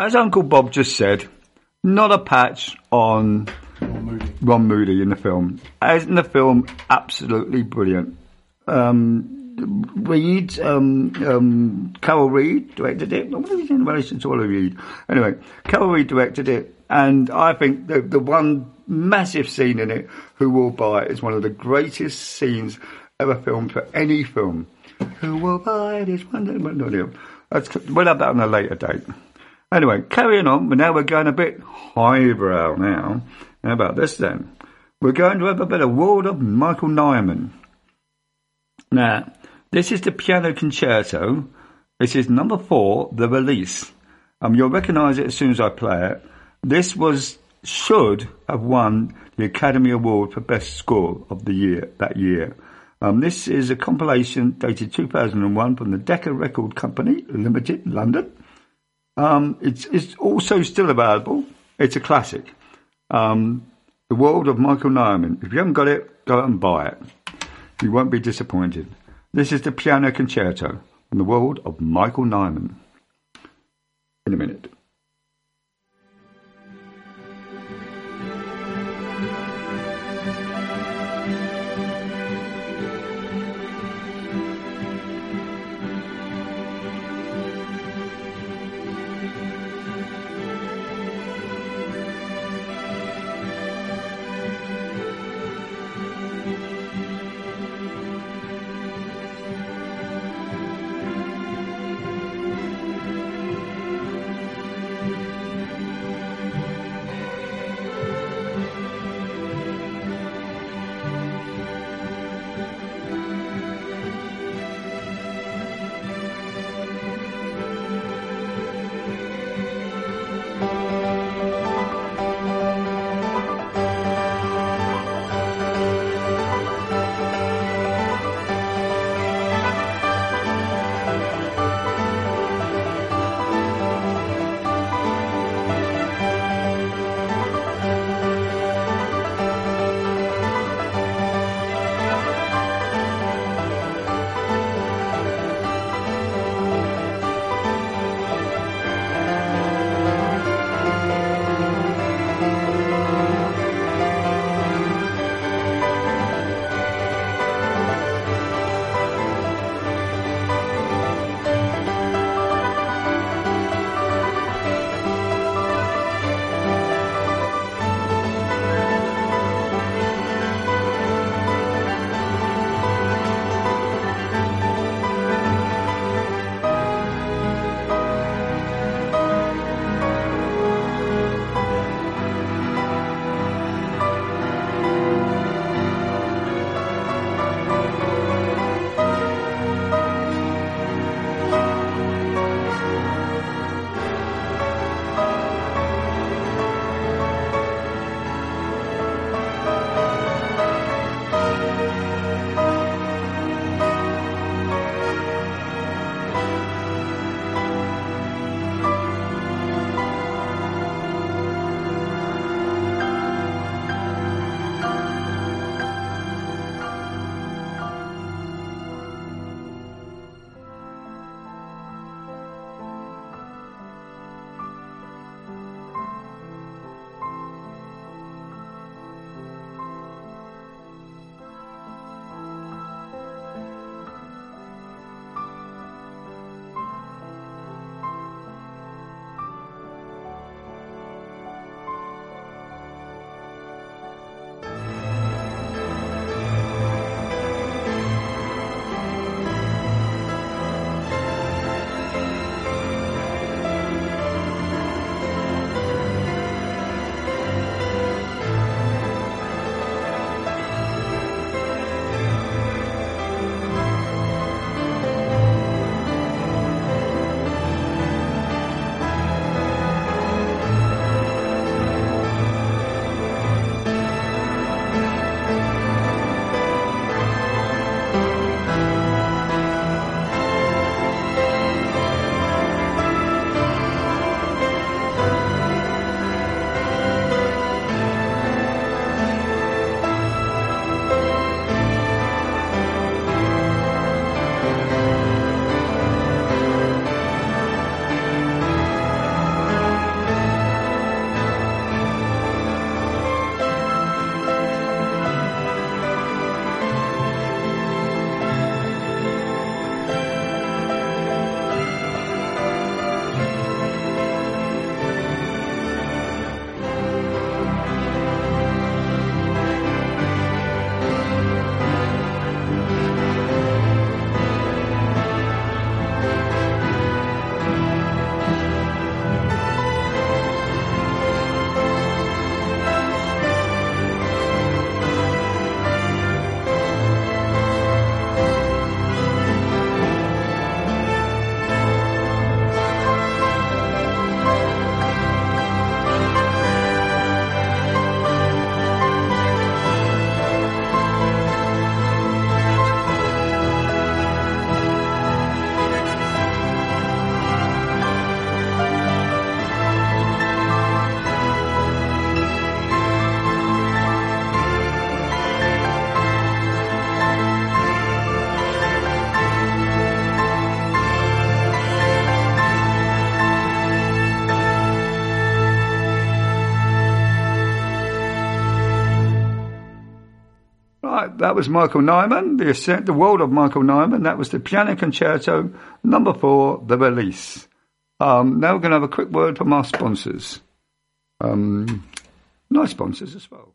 or As Uncle Bob just said, not a patch on Ron Moody in the film. As in the film, absolutely brilliant. Um, Reed, um, um, Carol Reed directed it. What is in relation to Oliver Reed? Anyway, Carol Reed directed it, and I think the, the one massive scene in it, Who Will Buy It, is one of the greatest scenes ever filmed for any film. Who will buy this one? That's, we'll have that on a later date. Anyway, carrying on, but now we're going a bit highbrow now. How about this then? We're going to have a bit of World of Michael Nyman. Now, this is the piano concerto. This is number four, the release. Um, you'll recognise it as soon as I play it. This was should have won the Academy Award for Best Score of the year that year. Um, this is a compilation dated 2001 from the Decca Record Company Limited, London. Um, it's, it's also still available. It's a classic. Um, the World of Michael Nyman. If you haven't got it, go out and buy it. You won't be disappointed. This is the piano concerto from the world of Michael Nyman. That was Michael Nyman, the ascent, the world of Michael Nyman. That was the piano concerto number four, the release. Um, now we're going to have a quick word from our sponsors. Um, nice sponsors as well.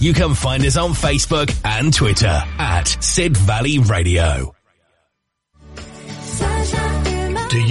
you can find us on Facebook and Twitter at Sid Valley Radio.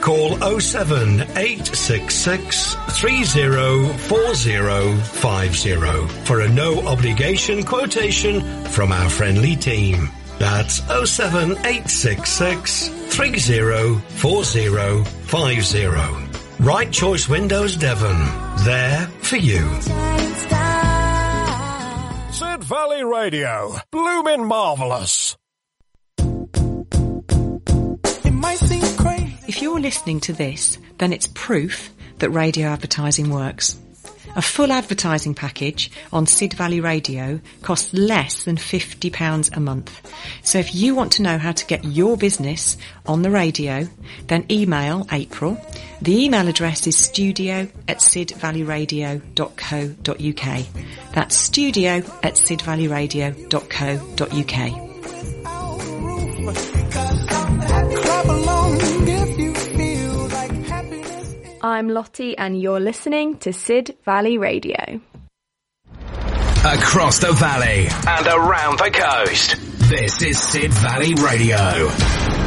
Call 07866 304050 for a no obligation quotation from our friendly team. That's 07866 304050. Right Choice Windows Devon. There for you. Sid Valley Radio. Bloomin' marvelous. If you're listening to this, then it's proof that radio advertising works. A full advertising package on Sid Valley Radio costs less than £50 a month. So if you want to know how to get your business on the radio, then email April. The email address is studio at sidvalleyradio.co.uk. That's studio at sidvalleyradio.co.uk. I'm Lottie and you're listening to Sid Valley Radio. Across the valley and around the coast. This is Sid Valley Radio.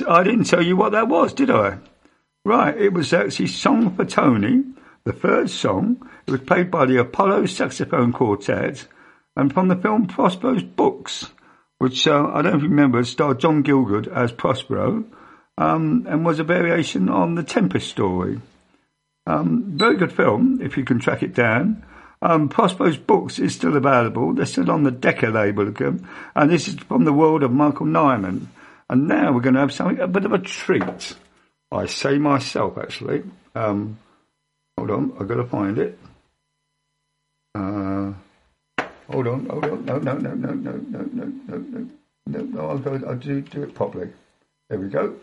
Right, I didn't tell you what that was, did I? Right, it was actually Song for Tony, the third song. It was played by the Apollo Saxophone Quartet, and from the film Prospero's Books, which uh, I don't remember, starred John Gielgud as Prospero, um, and was a variation on the Tempest story. Um, very good film, if you can track it down. Um, Prospero's books is still available. They're still on the Decca label. And this is from the world of Michael Nyman. And now we're going to have something, a bit of a treat. I say myself, actually. Um, hold on, I've got to find it. Uh, hold on, hold on. No, no, no, no, no, no, no, no, no, no, no I'll, go, I'll do, do it properly. There we go.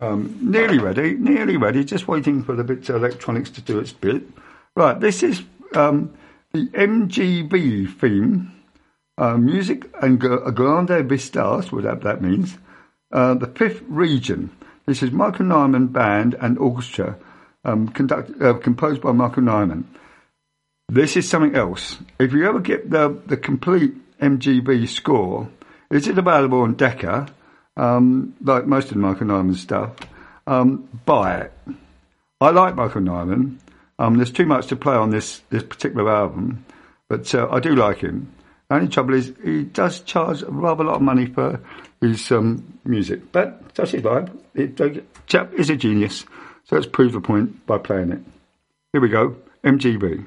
Um, nearly ready, nearly ready. Just waiting for the bits of electronics to do its bit. Right, this is um, the MGV theme, uh, music and grande vistas, whatever that means. Uh, the fifth region. This is Michael Nyman Band and Orchestra, um, conduct, uh, composed by Michael Nyman. This is something else. If you ever get the the complete MGV score, is it available on Decca? um, like most of Michael Nyman's stuff, um, buy it. I like Michael Nyman. Um, there's too much to play on this, this particular album, but uh, I do like him. The only trouble is he does charge a rather a lot of money for his um, music, but that's his vibe. The chap is a genius, so let's prove the point by playing it. Here we go, MGV.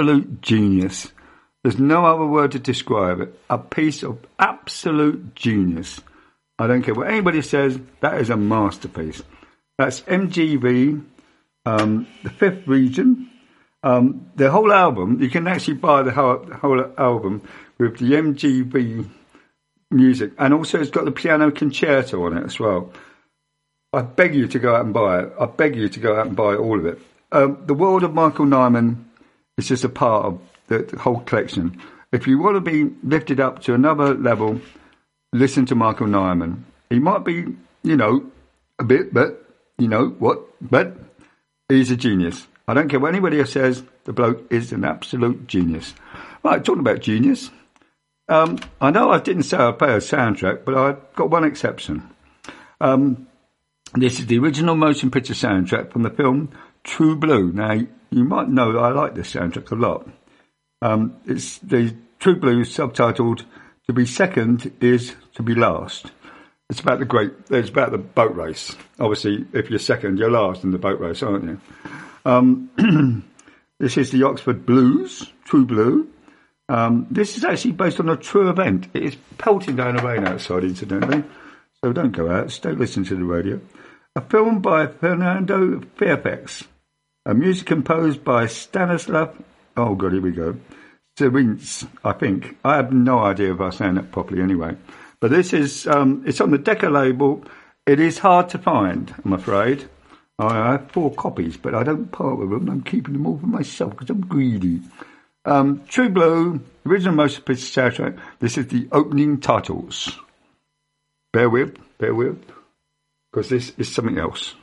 Absolute genius. There's no other word to describe it. A piece of absolute genius. I don't care what anybody says, that is a masterpiece. That's MGV, um, the fifth region. Um, the whole album, you can actually buy the whole, whole album with the MGV music, and also it's got the piano concerto on it as well. I beg you to go out and buy it. I beg you to go out and buy all of it. Um, the world of Michael Nyman is just a part of the, whole collection. If you want to be lifted up to another level, listen to Michael Nyman. He might be, you know, a bit, but you know what? But he's a genius. I don't care what anybody else says. The bloke is an absolute genius. Right, talking about genius. Um, I know I didn't say I'd play a soundtrack, but I've got one exception. Um, this is the original motion picture soundtrack from the film True Blue. Now, you might know I like this soundtrack a lot. Um, it's the True Blues subtitled "To Be Second Is to Be Last." It's about the great. It's about the boat race. Obviously, if you're second, you're last in the boat race, aren't you? Um, this is the Oxford Blues, True Blue. Um, this is actually based on a true event. It is pelting down the rain outside, incidentally, so don't go out. Stay listening to the radio. A film by Ferdinand Fairfax. A music composed by Stanislav. Oh God, here we go. Serins, I think. I have no idea if I'm saying that properly. Anyway, but this is um, it's on the Decca label. It is hard to find, I'm afraid. I have four copies, but I don't part with them. I'm keeping them all for myself because I'm greedy. Um, True Blue, original motion picture soundtrack. This is the opening titles. Bear with, bear with, because this is something else.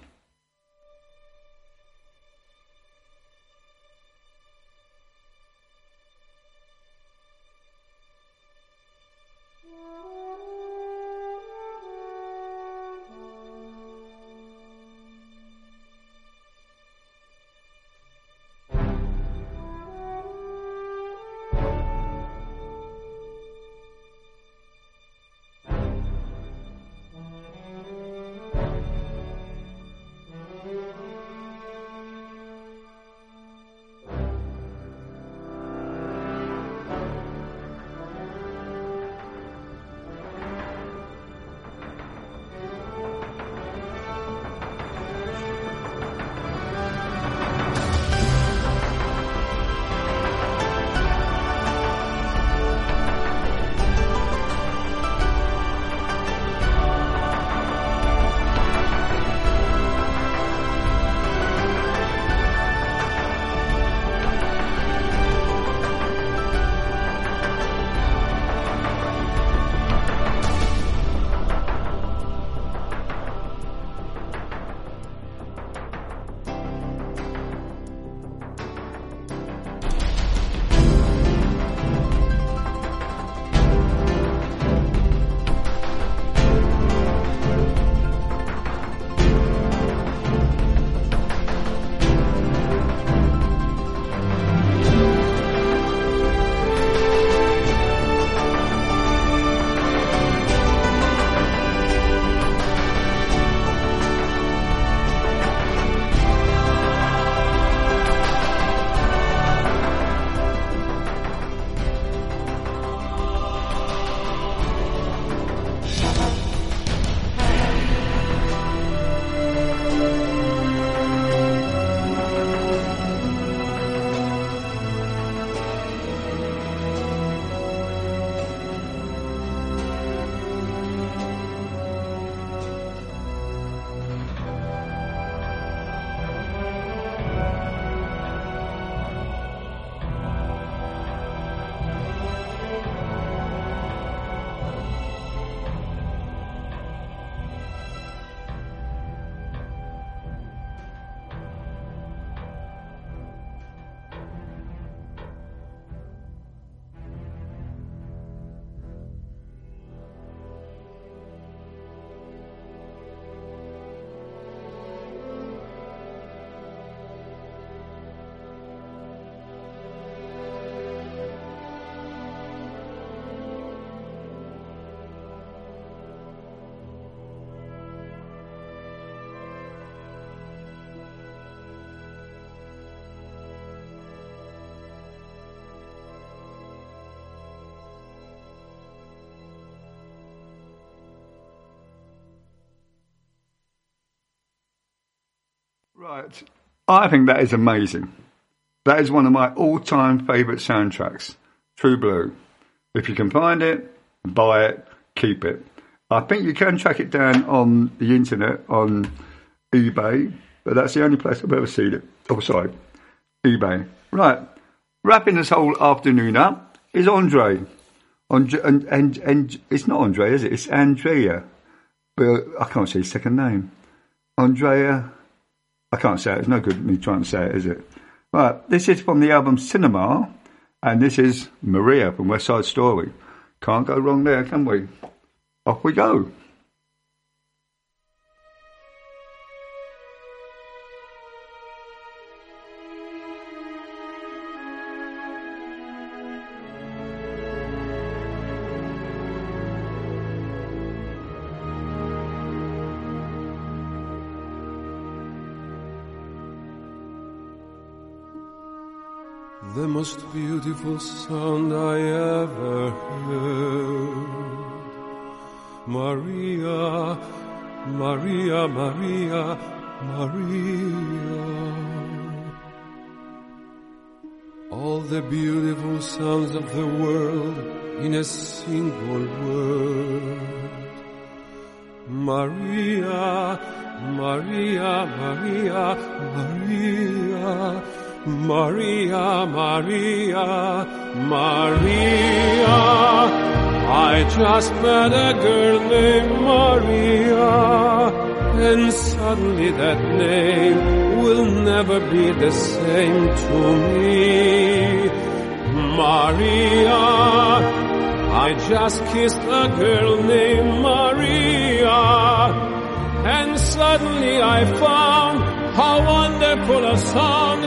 I think that is amazing. That is one of my all-time favourite soundtracks. True Blue. If you can find it, buy it, keep it. I think you can track it down on the internet on eBay, but that's the only place I've ever seen it. Oh, sorry, eBay. Right. Wrapping this whole afternoon up is Andre. Andre and, and, and it's not Andre, is it? It's Andrea. But I can't say his second name. Andrea. I can't say it. It's no good me trying to say it, is it? Right. This is from the album Cinema, and this is Maria from West Side Story. Can't go wrong there, can we? Off we go. Most beautiful sound I ever heard. Maria, Maria, Maria, Maria. All the beautiful sounds of the world in a single word. Maria, Maria, Maria, Maria. Maria, Maria, Maria. I just met a girl named Maria, and suddenly that name will never be the same to me. Maria, I just kissed a girl named Maria, and suddenly I found how wonderful a sound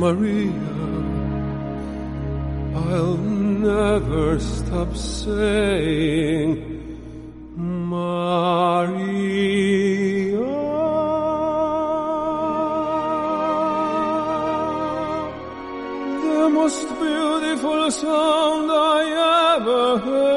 Maria, I'll never stop saying, Maria. The most beautiful sound I ever heard.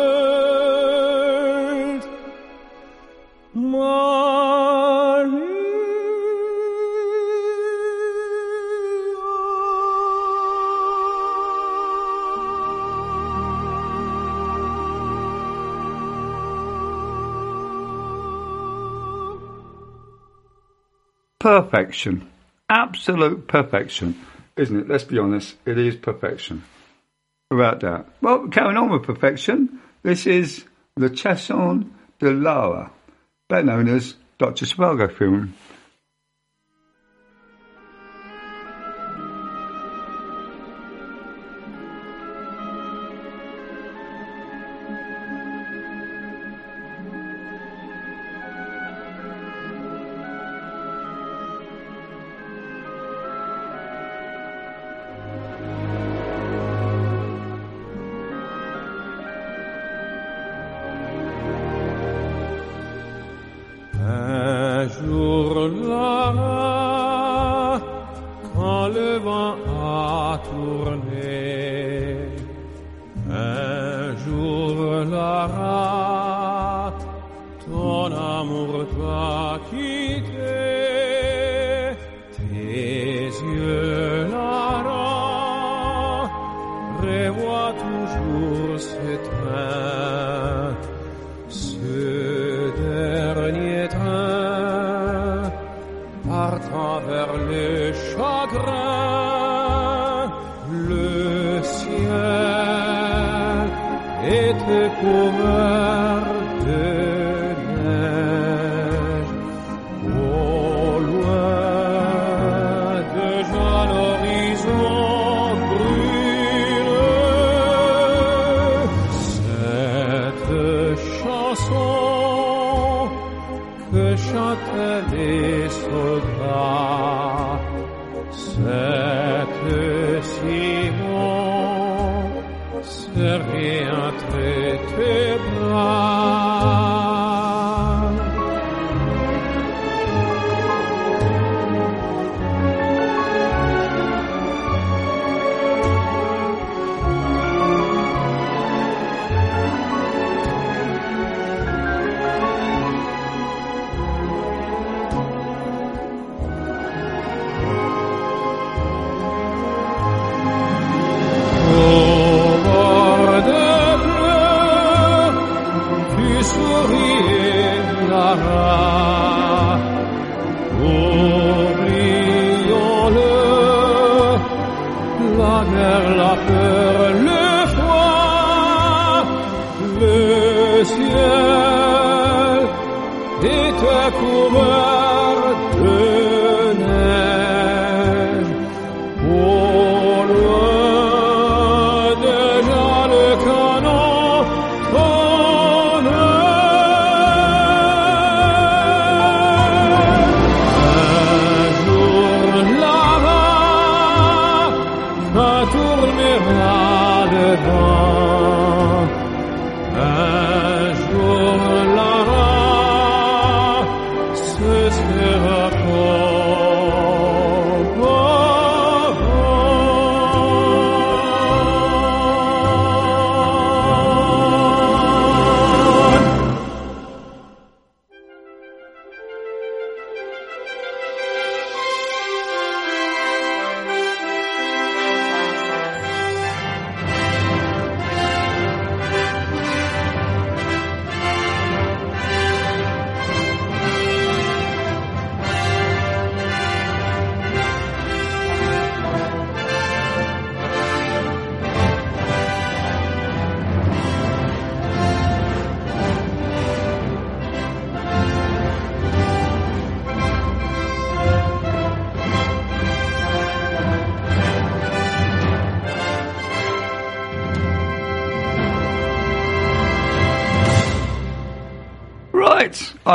Perfection. Absolute perfection. Isn't it? Let's be honest. It is perfection. Without doubt. Well, carrying on with perfection, this is the Chanson de Lara, better known as Dr. Zhivago film.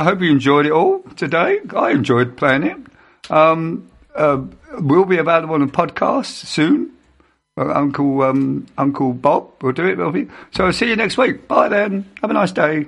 Hope you enjoyed it all today. I enjoyed playing it. Um, uh, will be available on a podcast soon. Uh, Uncle um, Uncle Bob will do it. will he? So I'll see you next week. Bye then. Have a nice day.